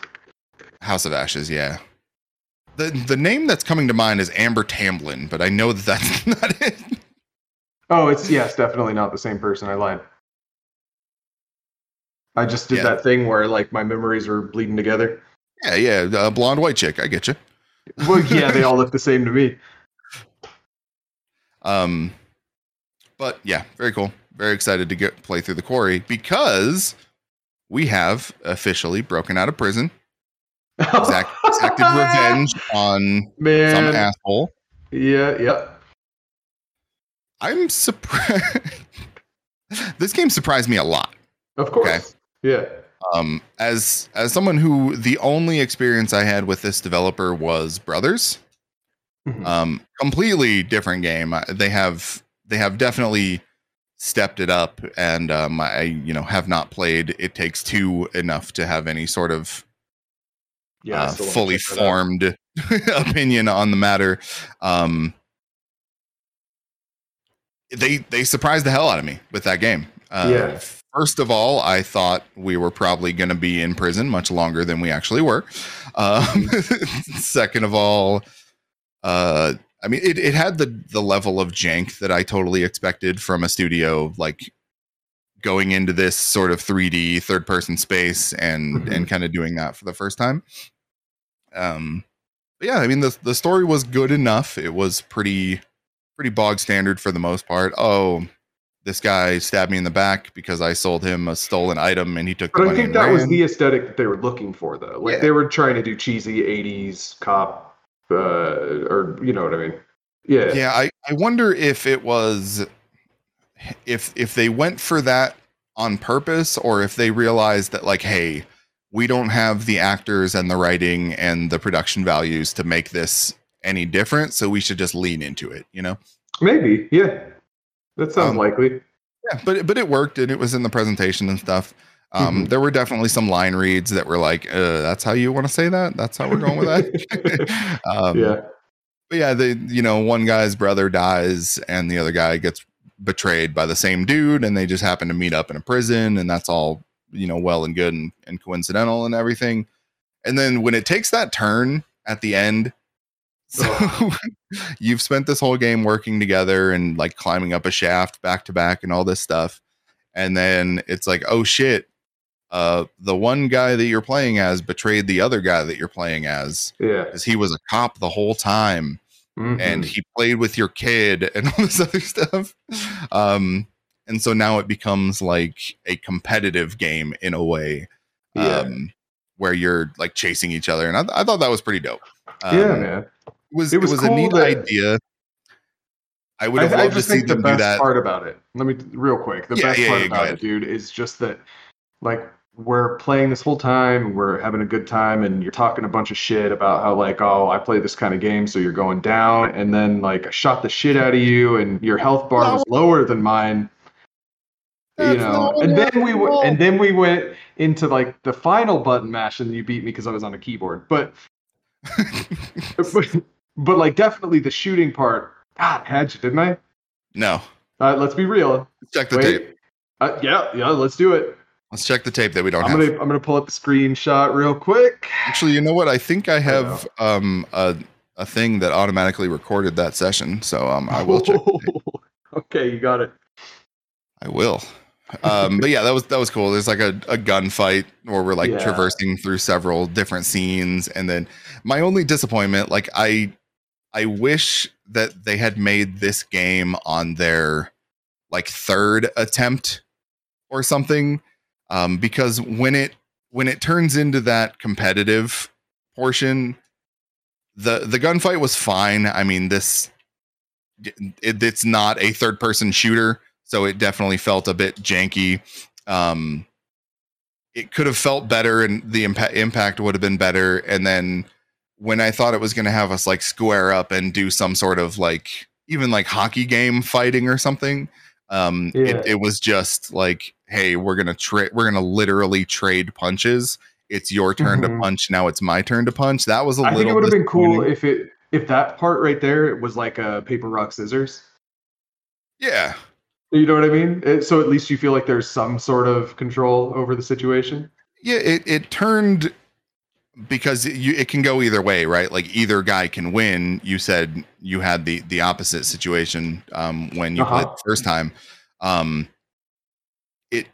House of Ashes? Yeah. The the name that's coming to mind is Amber Tamblyn, but I know that that's not it. Oh, it's yes, definitely not the same person. I lied. I just did Yeah. that thing where like my memories are bleeding together. Yeah, yeah, uh, blonde white chick. I get you. Well, yeah, they all look the same to me. Um, but yeah, very cool. Very excited to get play through the quarry because we have officially broken out of prison. Exact, exacted revenge on Man. some asshole. Yeah, yeah. I'm surprised. this game surprised me a lot. Of course. Okay. Yeah. Um, as as someone who the only experience I had with this developer was Brothers. Mhm. Um, completely different game. They have they have definitely stepped it up, and um, I you know have not played It Takes Two enough to have any sort of yeah. Uh, fully check that out. formed opinion on the matter. Um, they they surprised the hell out of me with that game. Uh, Yeah. First of all, I thought we were probably going to be in prison much longer than we actually were. Um, second of all, uh, I mean, it, it had the the level of jank that I totally expected from a studio like going into this sort of 3D third person space and Mhm. and kind of doing that for the first time. Um, but yeah, I mean the the story was good enough. It was pretty pretty bog standard for the most part. Oh, this guy stabbed me in the back because I sold him a stolen item and he took the But I think that was the aesthetic that they were looking for, though. Like Yeah. they were trying to do cheesy '80s cop, uh, or you know what I mean? Yeah. yeah I, I wonder if it was if if they went for that on purpose or if they realized that like hey we don't have the actors and the writing and the production values to make this any different so we should just lean into it you know Maybe. Yeah. That sounds Um, likely. yeah but but it worked and it was in the presentation and stuff um Mhm. there were definitely some line reads that were like uh, that's how you want to say that that's how we're going with that um yeah. but yeah, the you know one guy's brother dies and the other guy gets betrayed by the same dude, and they just happen to meet up in a prison, and that's all you know, well and good and, and coincidental and everything. And then when it takes that turn at the end, so you've spent this whole game working together and like climbing up a shaft back to back and all this stuff, and then it's like, oh shit. Uh, the one guy that you're playing as betrayed the other guy that you're playing as Yeah. because he was a cop the whole time Mhm. and he played with your kid and all this other stuff. Um, and so now it becomes like a competitive game in a way, yeah. um, where you're like chasing each other. And I, I thought that was pretty dope. Um, yeah, man. It was, It it was was, a neat that- idea. I would I, have I loved to just see think the best part about it. Let me real quick. The Yeah, best yeah, part about it, dude, is just that like we're playing this whole time, we're having a good time, and you're talking a bunch of shit about how like, oh, I play this kind of game, so you're going down, and then like I shot the shit out of you, and your health bar was lower than mine. You know, and then we normal. went, and then we went into like the final button mash, and you beat me because I was on a keyboard. But but, but like definitely the shooting part. God, had you, didn't I? no, Uh, let's be real. check the Wait. tape. Uh, yeah, yeah, let's do it. Let's check the tape that we don't I'm have. gonna I'm gonna pull up the screenshot real quick. Actually, you know what? I think I have um a a thing that automatically recorded that session. So um I will check. okay, you got it. I will. Um, but yeah, that was that was cool. There's like a, a gunfight where we're like Yeah. traversing through several different scenes, and then my only disappointment, like I I wish that they had made this game on their like third attempt or something. Um, because when it when it turns into that competitive portion, the the gunfight was fine. I mean, this it, it's not a third person shooter, so it definitely felt a bit janky. Um, it could have felt better, and the impa- impact would have been better. And then when I thought it was going to have us like square up and do some sort of like even like hockey game fighting or something, um, Yeah. it, it was just like, hey, we're gonna trade, we're gonna literally trade punches. It's your turn Mhm. to punch. Now it's my turn to punch. That was a I little. think it would have been cool if it if that part right there it was like a paper rock scissors. Yeah. You know what I mean? It- so at least you feel like there's some sort of control over the situation. Yeah, it, it turned because it, you, it can go either way, right? Like either guy can win. You said you had the the opposite situation um, when you played Uh-huh. the first time. Um, it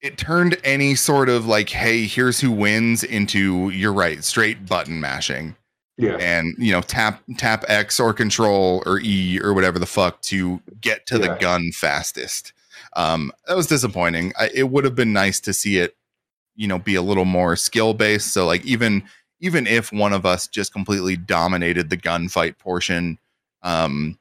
it turned any sort of like, hey, here's who wins into you're right, straight button mashing, Yeah. and you know tap tap X or Control or E or whatever the fuck to get to the gun fastest. Um, that was disappointing. I, it would have been nice to see it you know be a little more skill based so like even even if one of us just completely dominated the gunfight portion um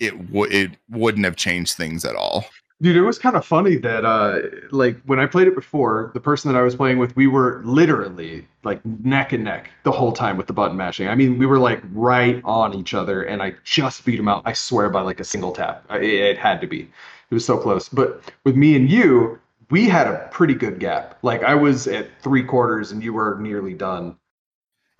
it would it wouldn't have changed things at all Dude, it was kind of funny that uh like when I played it before, the person that I was playing with, we were literally like neck and neck the whole time with the button mashing. I mean, we were like right on each other and I just beat him out. I swear by like a single tap. It had to be. It was so close. But with me and you, we had a pretty good gap. Like I was at 3 quarters and you were nearly done.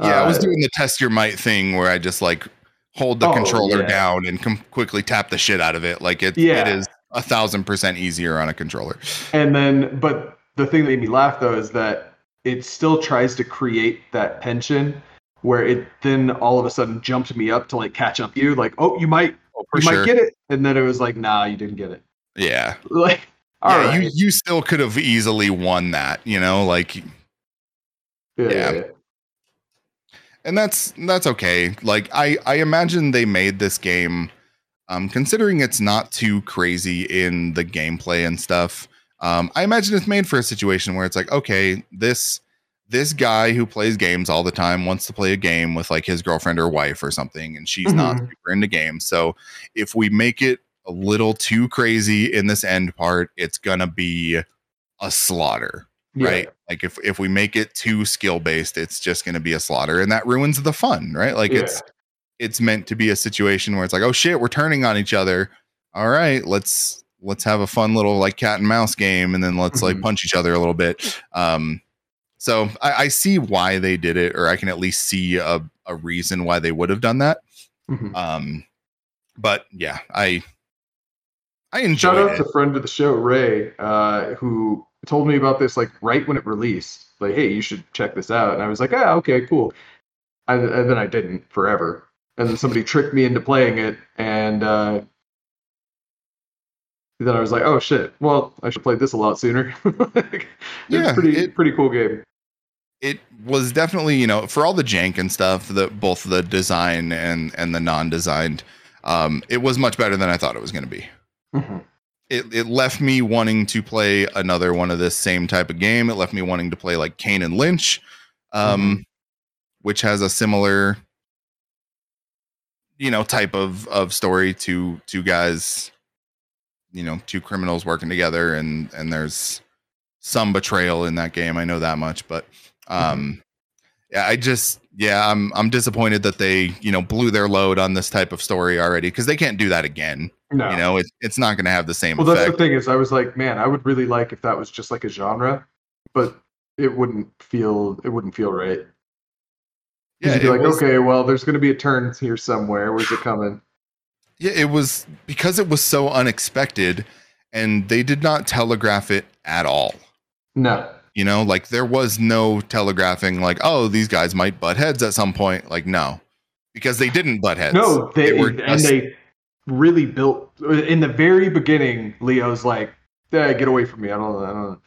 yeah i was Uh, doing the test your might thing where i just like hold the Oh, controller yeah. down and com- quickly tap the shit out of it like it, Yeah. it is a thousand percent easier on a controller And then, but the thing that made me laugh though is that it still tries to create that tension where it then all of a sudden jumped me up to like catch up you, like, oh, you might, oh, you sure might get it, and then it was like, nah, you didn't get it. yeah Like, all yeah, right, you you still could have easily won that you know like yeah, yeah. yeah, yeah. and that's that's okay like i i imagine they made this game um considering it's not too crazy in the gameplay and stuff um i imagine it's made for a situation where it's like okay this this guy who plays games all the time wants to play a game with like his girlfriend or wife or something and she's not Mhm. super into games so if we make it a little too crazy in this end part it's gonna be a slaughter Yeah. right like if if we make it too skill based it's just to be a slaughter and that ruins the fun right like Yeah. it's it's meant to be a situation where it's like oh shit we're turning on each other all right let's let's have a fun little like cat and mouse game and then let's like Mhm. punch each other a little bit um so I, I see why they did it or i can at least see a, a reason why they would have done that Mhm. um but yeah i i Shout out it to friend of the show, Ray, uh, who told me about this like right when it released. Like, hey, you should check this out. And I was like, ah, okay, cool. And, and then I didn't forever. And then somebody tricked me into playing it, and uh, then I was like, oh shit. Well, I should play this a lot sooner. it's Yeah, pretty it- pretty cool game. it was definitely you know for all the jank and stuff the both the design and and the non-designed um it was much better than i thought it was going to be Mhm. it, it left me wanting to play another one of this same type of game. It left me wanting to play like kane and lynch um which has a similar you know type of of story to two guys you know two criminals working together and and there's some betrayal in that game. I know that much but um yeah i just yeah i'm i'm disappointed that they you know blew their load on this type of story already because they can't do that again No. you know it, it's not going to have the same well, that's the thing is, I was like, man, I would really like if that was just like a genre, but it wouldn't feel it wouldn't feel right. yeah you'd be like, was- okay, well, there's going to be a turn here somewhere. Where's it coming? Yeah, it was because it was so unexpected and they did not telegraph it at all. No. You know, like there was no telegraphing like, oh, these guys might butt heads at some point. Like, no. Because they didn't butt heads. No, they, were and just- they really built in the very beginning. Leo's like, eh, "Get away from me! I don't, I don't."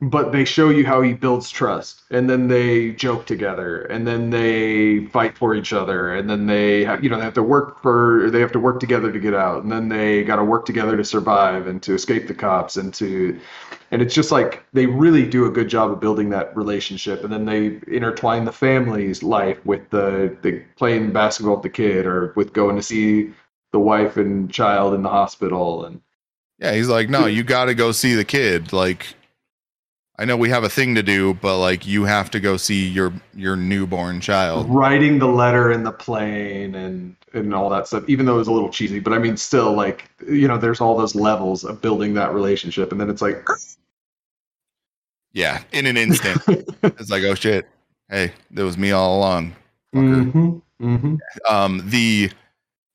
But they show you how he builds trust, and then they joke together, and then they fight for each other, and then they, you know, they have to work for, they have to work together to get out, and then they got to work together to survive and to escape the cops, and to, and it's just like they really do a good job of building that relationship, and then they intertwine the family's life with the, the playing basketball with the kid, or with going to see the wife and child in the hospital, and Yeah, he's like, no, you got to go see the kid. Like, I know we have a thing to do, but like, you have to go see your your newborn child. writing the letter in the plane and and all that stuff even though it was a little cheesy but i mean still like you know there's all those levels of building that relationship and then it's like Yeah, in an instant, it's like, oh shit, hey, that was me all along. Mhm, mhm. um the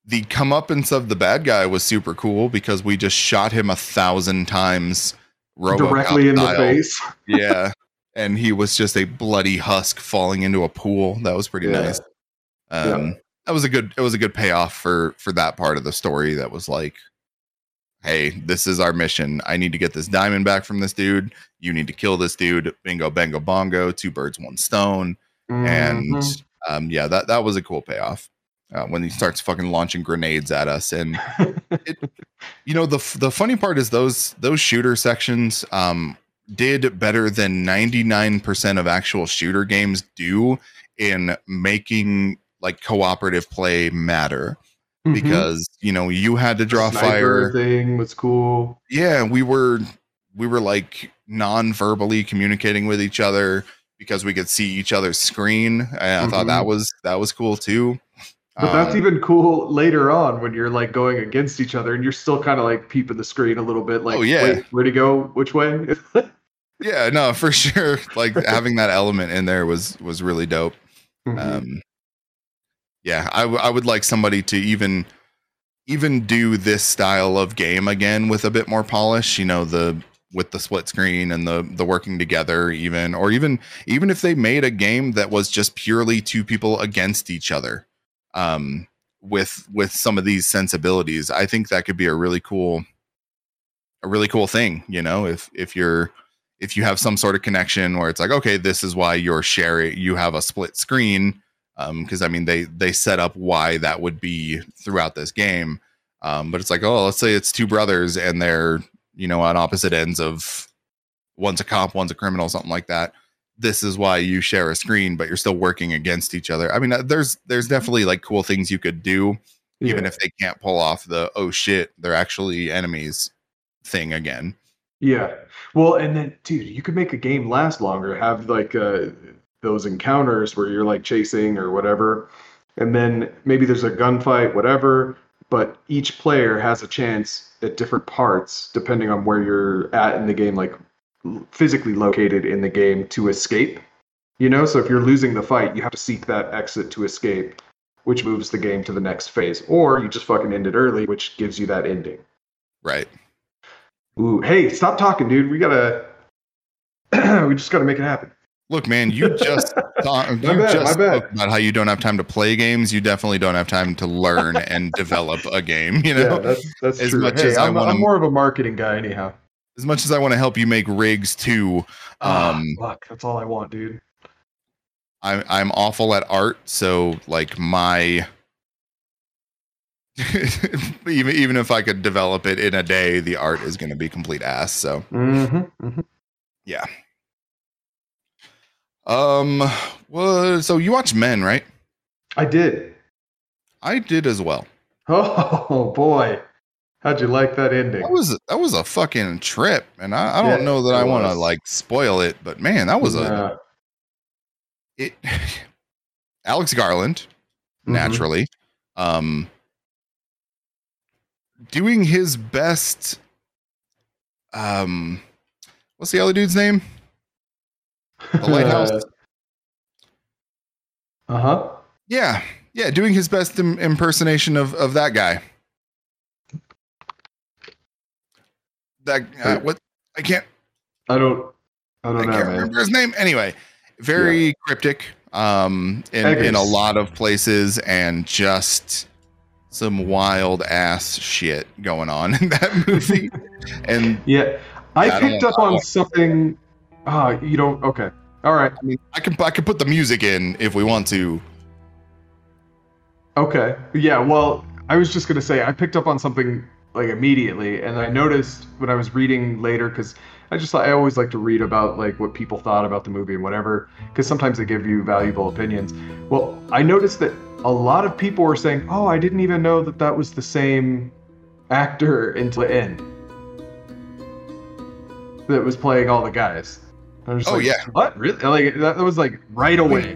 the comeuppance of the bad guy was super cool because we just shot him a thousand times Robocop Directly in the face. yeah. And he was just a bloody husk falling into a pool. That was pretty Yeah. nice. Um that was a good it was a good payoff for for that part of the story that was like hey, this is our mission. I need to get this diamond back from this dude. You need to kill this dude. Bingo bango bongo, two birds one stone. And Mhm. um yeah, that that was a cool payoff. Uh, when he starts fucking launching grenades at us. And you know the the funny part is those those shooter sections um did better than 99% of actual shooter games do in making like cooperative play matter. Mhm. because you know you had to draw fire. thing was cool. yeah we were we were like non-verbally communicating with each other because we could see each other's screen. And i thought that was that was cool too But that's Um, even cool later on when you're like going against each other and you're still kind of like peeping the screen a little bit. Like, Oh, yeah. where to go? Which way? yeah no for sure like having that element in there was was really dope Mhm. um yeah I, w- I would like somebody to even even do this style of game again with a bit more polish you know the with the split screen and the the working together even or even even if they made a game that was just purely two people against each other um with with some of these sensibilities i think that could be a really cool a really cool thing you know if if you're if you have some sort of connection where it's like okay this is why you're sharing you have a split screen um because i mean they they set up why that would be throughout this game um but it's like oh let's say it's two brothers and they're you know on opposite ends of one's a cop one's a criminal something like that this is why you share a screen but you're still working against each other i mean uh, there's there's definitely like cool things you could do even Yeah. if they can't pull off the oh shit they're actually enemies thing again Yeah. Well, and then, dude, you could make a game last longer. Have like uh, those encounters where you're like chasing or whatever, and then maybe there's a gunfight, whatever. But each player has a chance at different parts, depending on where you're at in the game, like physically located in the game, to escape. You know, so if you're losing the fight, you have to seek that exit to escape, which moves the game to the next phase, or you just fucking end it early, which gives you that ending. right Ooh, hey, stop talking, dude. We gotta, we just gotta make it happen. Look, man, you just thought, you bad, just spoke about how you don't have time to play games. You definitely don't have time to learn and develop a game. You know, Yeah, that's that's as true. much hey, as I I'm, wanna- I'm more of a marketing guy, anyhow. As much as I want to help you make rigs too, Ah, um, fuck, that's all I want, dude. I'm I'm awful at art. So like my even even if I could develop it in a day, the art is going to be complete ass. So Mm-hmm, um, well, so you watch Men, right? I did. I did as well. Oh boy, how'd you like that ending? That was that was a fucking trip, and I, I don't Yeah, know that I want to like spoil it, but man, that was a it. Alex Garland, Mhm. naturally, um, doing his best. Um, what's the other dude's name? The lighthouse. Uh huh. Yeah, yeah, doing his best Im- impersonation of of that guy. That uh, what I can't I don't. I I don't can't man. remember his name. Anyway, very cryptic um in, in a lot of places and just some wild ass shit going on in that movie. and Yeah, I Yeah, I picked up on something. Ah, you don't. Okay. All right. I mean, I can I can put the music in if we want to. Okay. Yeah, well, I was just going to say I picked up on something like immediately and I noticed when I was reading later cuz I just I always like to read about like what people thought about the movie and whatever cuz sometimes they give you valuable opinions. Well, I noticed that a lot of people were saying, "Oh, I didn't even know that that was the same actor until the end." That was playing all the guys. Oh, like, yeah. What? Really? Like that, that was like right away.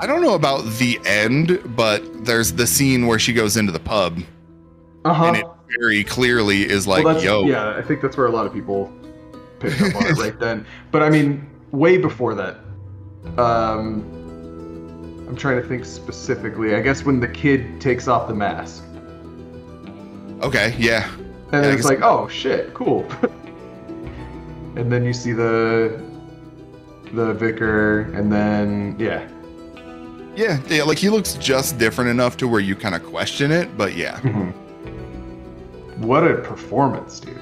I don't know about the end, but there's the scene where she goes into the pub Uh-huh. and it very clearly is like, well, yo, Yeah, I think that's where a lot of people picked up on it right then. But I mean, way before that. Um, I'm trying to think specifically. I guess when the kid takes off the mask. Okay, yeah. And Yeah, it's guess- like, oh shit, cool. and then you see the the vicar, and then yeah, Yeah, yeah, like he looks just different enough to where you kind of question it, but yeah. What a performance, dude.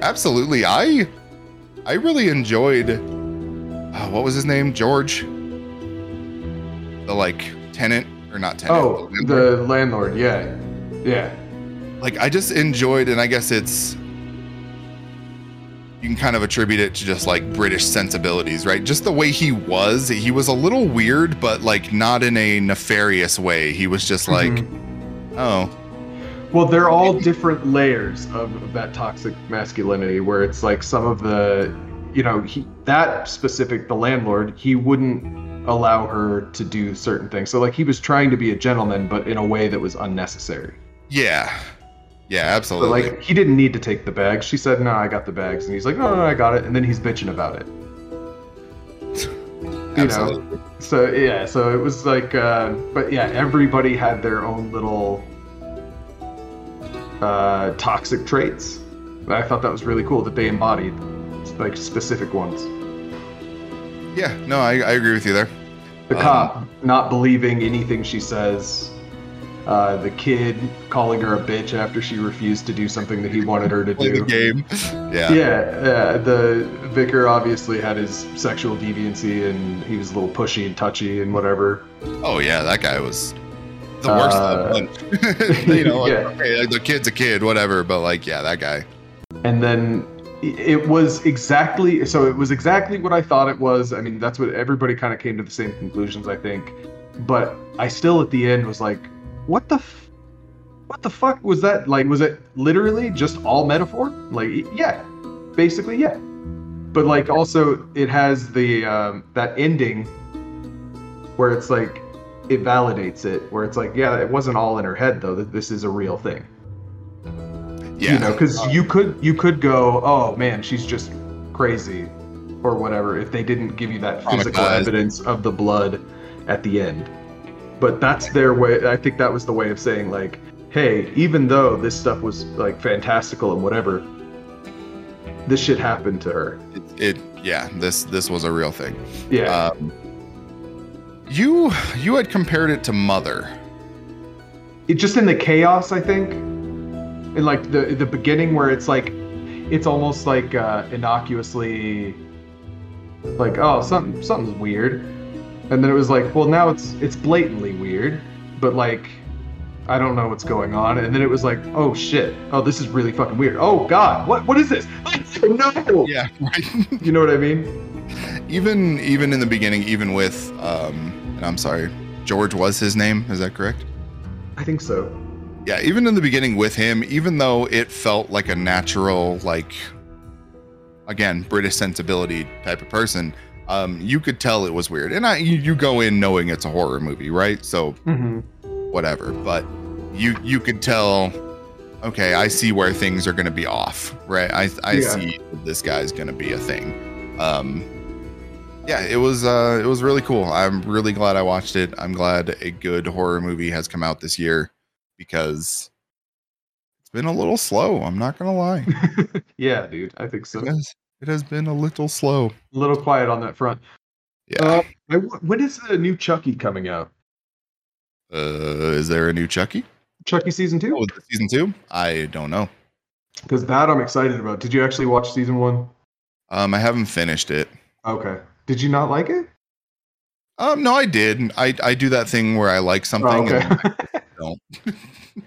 Absolutely. I I really enjoyed uh, what was his name? George. The like tenant or not tenant. Oh, landlord. the landlord, yeah, yeah, like I just enjoyed and I guess it's you can kind of attribute it to just like British sensibilities, right? Just the way he was, he was a little weird, but like not in a nefarious way. He was just like, Mhm. oh, Well, they're all different layers of, of that toxic masculinity, where it's like some of the, you know, he, that specific, the landlord, he wouldn't allow her to do certain things. So, like, he was trying to be a gentleman, but in a way that was unnecessary. yeah. Yeah, But, absolutely. like, he didn't need to take the bags. She said, no, I got the bags. And he's like, no, no, I got it. And then he's bitching about it. you know. absolutely. So, yeah, so it was like, uh, but yeah, everybody had their own little uh, toxic traits. I thought that was really cool that they embodied like specific ones. Yeah, no, I, I agree with you there. The Um, cop not believing anything she says. Uh, the kid calling her a bitch after she refused to do something that he wanted her to Play do. the game. Yeah. Yeah, yeah. The vicar obviously had his sexual deviancy, and he was a little pushy and touchy and whatever. Oh yeah, that guy was the worst of Uh, the bunch. you know, like, yeah. okay, like, the kid's a kid, whatever, but like, yeah, that guy. and then it was exactly so it was exactly what i thought it was i mean that's what everybody kind of came to the same conclusions i think but i still at the end was like what the f- what the fuck was that like was it literally just all metaphor like yeah basically yeah but like also it has the um, that ending where it's like it validates it where it's like yeah it wasn't all in her head though that this is a real thing. Yeah. you know because you could you could go oh man she's just crazy or whatever if they didn't give you that physical evidence of the blood at the end. But that's their way i think that was the way of saying like hey even though this stuff was like fantastical and whatever this shit happened to her. It, it yeah, this this was a real thing. yeah. Um, you you had compared it to Mother. it just in the chaos i think. In like the the beginning where it's like it's almost like uh innocuously like oh something something's weird. And then it was like well now it's it's blatantly weird but like i don't know what's going on. And then it was like oh shit. Oh this is really fucking weird. Oh god. What what is this? No! Yeah, right. you know what i mean even even in the beginning, even with um, and I'm sorry, George was his name. Is that correct? i think so Yeah, even in the beginning with him, even though it felt like a natural, like again, British sensibility type of person, um, you could tell it was weird. And I you, you go in knowing it's a horror movie, right? So mm-hmm. whatever. But you you could tell, okay, I see where things are gonna be off, right? I I Yeah. see this guy's gonna be a thing. Um yeah, it was uh it was really cool. I'm really glad I watched it. I'm glad a good horror movie has come out this year because it's been a little slow. I'm not gonna lie. yeah dude i think so It has, it has been a little slow. A little quiet on that front Yeah. uh, I, when is the new chucky coming out Uh, is there a new Chucky? chucky season two Oh, season two? I don't know. Because that I'm excited about. Did you actually watch season one? Um, I haven't finished it. Okay. Did you not like it? Um, no, I did. I I do that thing where I like something. Oh, and okay. don't.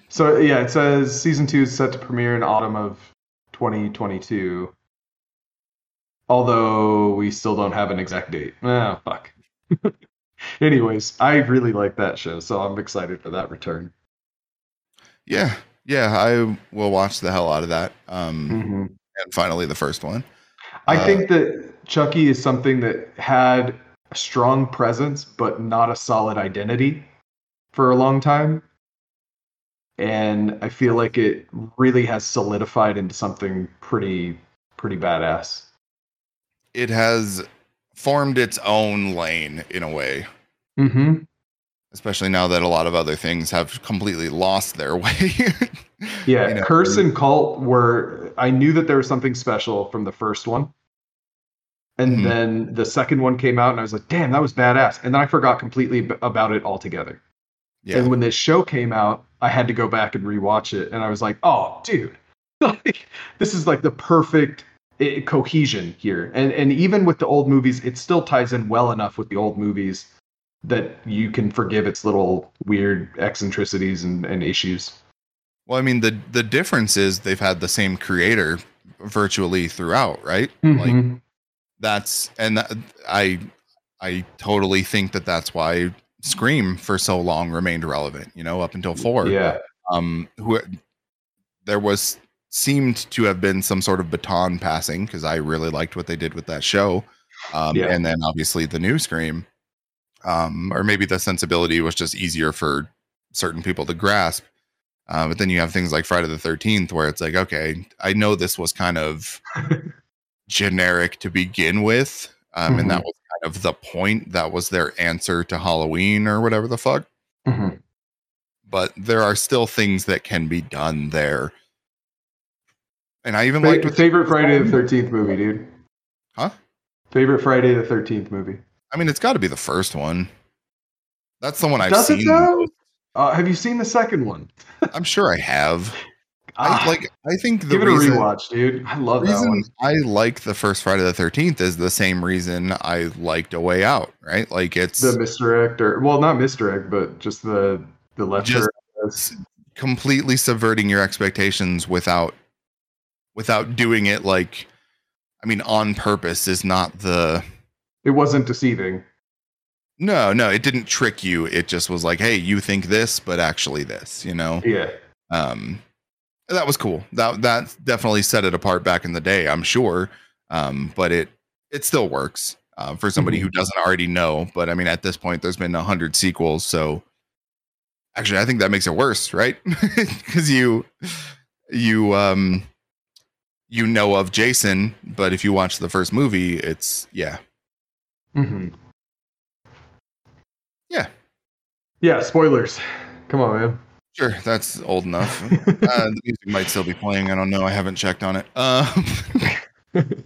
so yeah, it says season two is set to premiere in autumn of 2022. Although we still don't have an exact date. Ah, fuck. Anyways, I really like that show, so I'm excited for that return. Yeah, yeah, I will watch the hell out of that. Um, Mhm. and finally the first one. I Uh, think that Chucky is something that had a strong presence, but not a solid identity for a long time. And I feel like it really has solidified into something pretty, pretty badass. It has formed its own lane in a way. Mm-hmm. especially now that a lot of other things have completely lost their way. Yeah, You know, Curse and Cult were. I knew that there was something special from the first one, and Mhm. then the second one came out, and I was like, "Damn, that was badass!" And then I forgot completely about it altogether. yeah. And when this show came out, I had to go back and rewatch it, and I was like, "Oh, dude, like this is like the perfect eh, cohesion here." And and even with the old movies, it still ties in well enough with the old movies that you can forgive its little weird eccentricities and, and issues. Well, I mean the the difference is they've had the same creator virtually throughout, right? Like Mhm. That's and that, I I totally think that that's why Scream for so long remained relevant, you know, up until 4. yeah. Um who there was seemed to have been some sort of baton passing because I really liked what they did with that show. Um Yeah. and then obviously the new Scream um or maybe the sensibility was just easier for certain people to grasp. Uh, but then you have things like Friday the 13th where it's like, okay, I know this was kind of generic to begin with. Um, And that was kind of the point. That was their answer to Halloween or whatever the fuck. Mhm. But there are still things that can be done there. And I even Fa- liked favorite Friday the Thirteenth movie, dude. Huh? Favorite Friday the Thirteenth movie. I mean, it's got to be the first one. That's the one I've Does seen. it though? Uh, have you seen the second one? I'm sure I have. Ah, I like. I think the give it reason, a rewatch, dude. I love that reason one. I like the first Friday the Thirteenth is the same reason I liked A Way Out. Right? Like it's The misdirect, or well, not misdirect, but just the the left Just- completely subverting your expectations without without doing it like I mean on purpose is not the It wasn't deceiving. no no it didn't trick you it just was like hey you think this but actually this you know Yeah. um that was cool that that definitely set it apart back in the day I'm sure um but it it still works uh, for somebody who doesn't already know but I mean at this point there's been a hundred sequels so actually I think that makes it worse right because you you um you know of Jason but if you watch the first movie it's yeah hmm Yeah. Yeah. Spoilers. Come on, man. Sure that's old enough uh, the music might still be playing I don't know I haven't checked on it um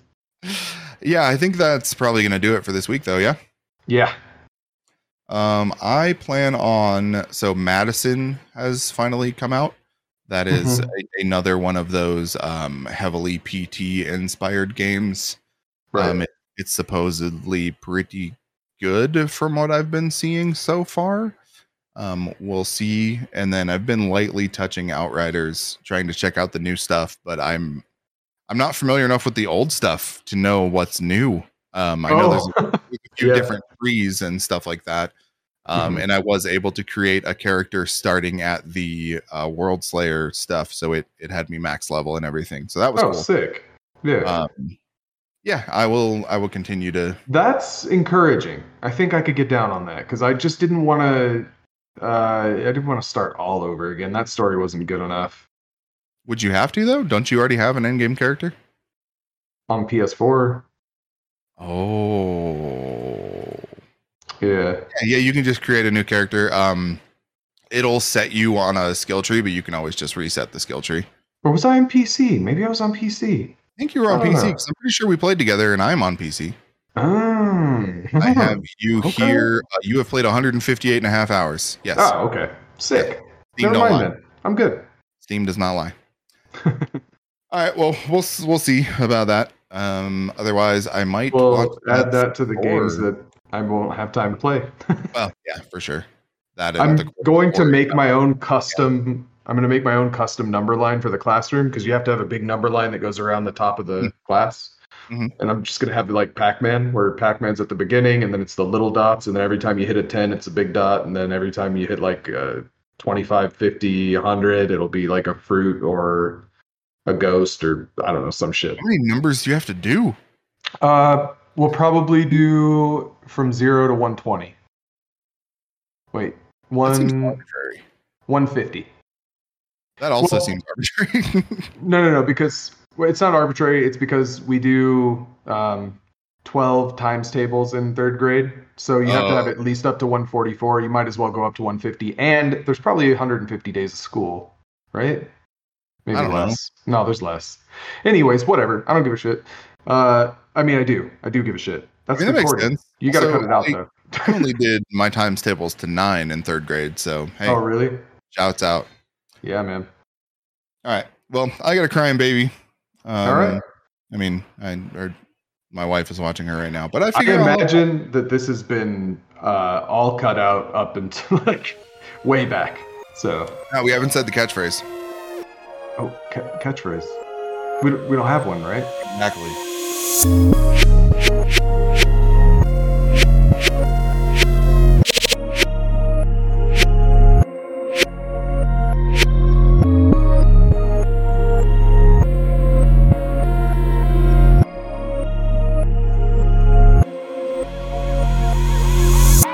yeah I think that's probably gonna do it for this week though yeah yeah. Um, I plan on so Madison has finally come out. That is Mhm. a, another one of those um, heavily PT inspired games. Right. Um, it, it's supposedly pretty good from what I've been seeing so far. Um, we'll see. And then I've been lightly touching Outriders, trying to check out the new stuff, but I'm I'm not familiar enough with the old stuff to know what's new. Um, I know there's oh. a few Yeah. different trees and stuff like that. Um, Mhm. And I was able to create a character starting at the uh, Worldslayer stuff, so it it had me max level and everything. So that was oh, cool. sick. Yeah. Um, yeah, I will. I will continue to. That's encouraging. I think I could get down on that because I just didn't want to. Uh, I didn't want to start all over again. That story wasn't good enough Would you have to though? Don't you already have an endgame character? on PS4. Oh, Yeah. yeah. You can just create a new character. Um, it'll set you on a skill tree, but you can always just reset the skill tree. Or was I on PC? Maybe I was on PC. I think you were on PC because I'm pretty sure we played together, and I'm on PC. I have you Okay. here. Uh, you have played 158 and a half hours. Yes. Oh, okay. Sick. Steam Never mind lie. then. I'm good. Steam does not lie. All right. Well, we'll we'll see about that. Um, otherwise, I might We'll add that to the or- games that I won't have time to play. Well, yeah, for sure. That I'm the- going to make my own custom. I'm going to make my own custom number line for the classroom because you have to have a big number line that goes around the top of the class. Mhm. And I'm just going to have like Pac-Man, where Pac-Man's at the beginning, and then it's the little dots, and then every time you hit a 10, it's a big dot, and then every time you hit like uh, 25, 50, 100, it'll be like a fruit or a ghost or I don't know some shit. How many numbers do you have to do? Uh, we'll probably do from zero to 120. Wait, That seems one arbitrary. 150. That also Well- seems arbitrary. No, no, no, because well, it's not arbitrary. It's because we do um, 12 times tables in third grade. So you have to have Oh. at least up to 144. You might as well go up to 150. And there's probably 150 days of school, right? Maybe I don't know. less. No, there's less. Anyways, whatever. I don't give a shit. Uh, I mean, I do. I do give a shit. I That's mean, that makes sense. You got to cut it out I- though. I only did my times tables to nine in third grade. So, hey, Oh, really? shouts out. Yeah, man. All right. Well, I got a crying baby. Um, All right. I mean, I or my wife is watching her right now, but I I figure I'll- imagine that this has been uh, all cut out up until like way back. So, No, we haven't said the catchphrase. oh, ca- catchphrase. We, we don't have one, right? Exactly.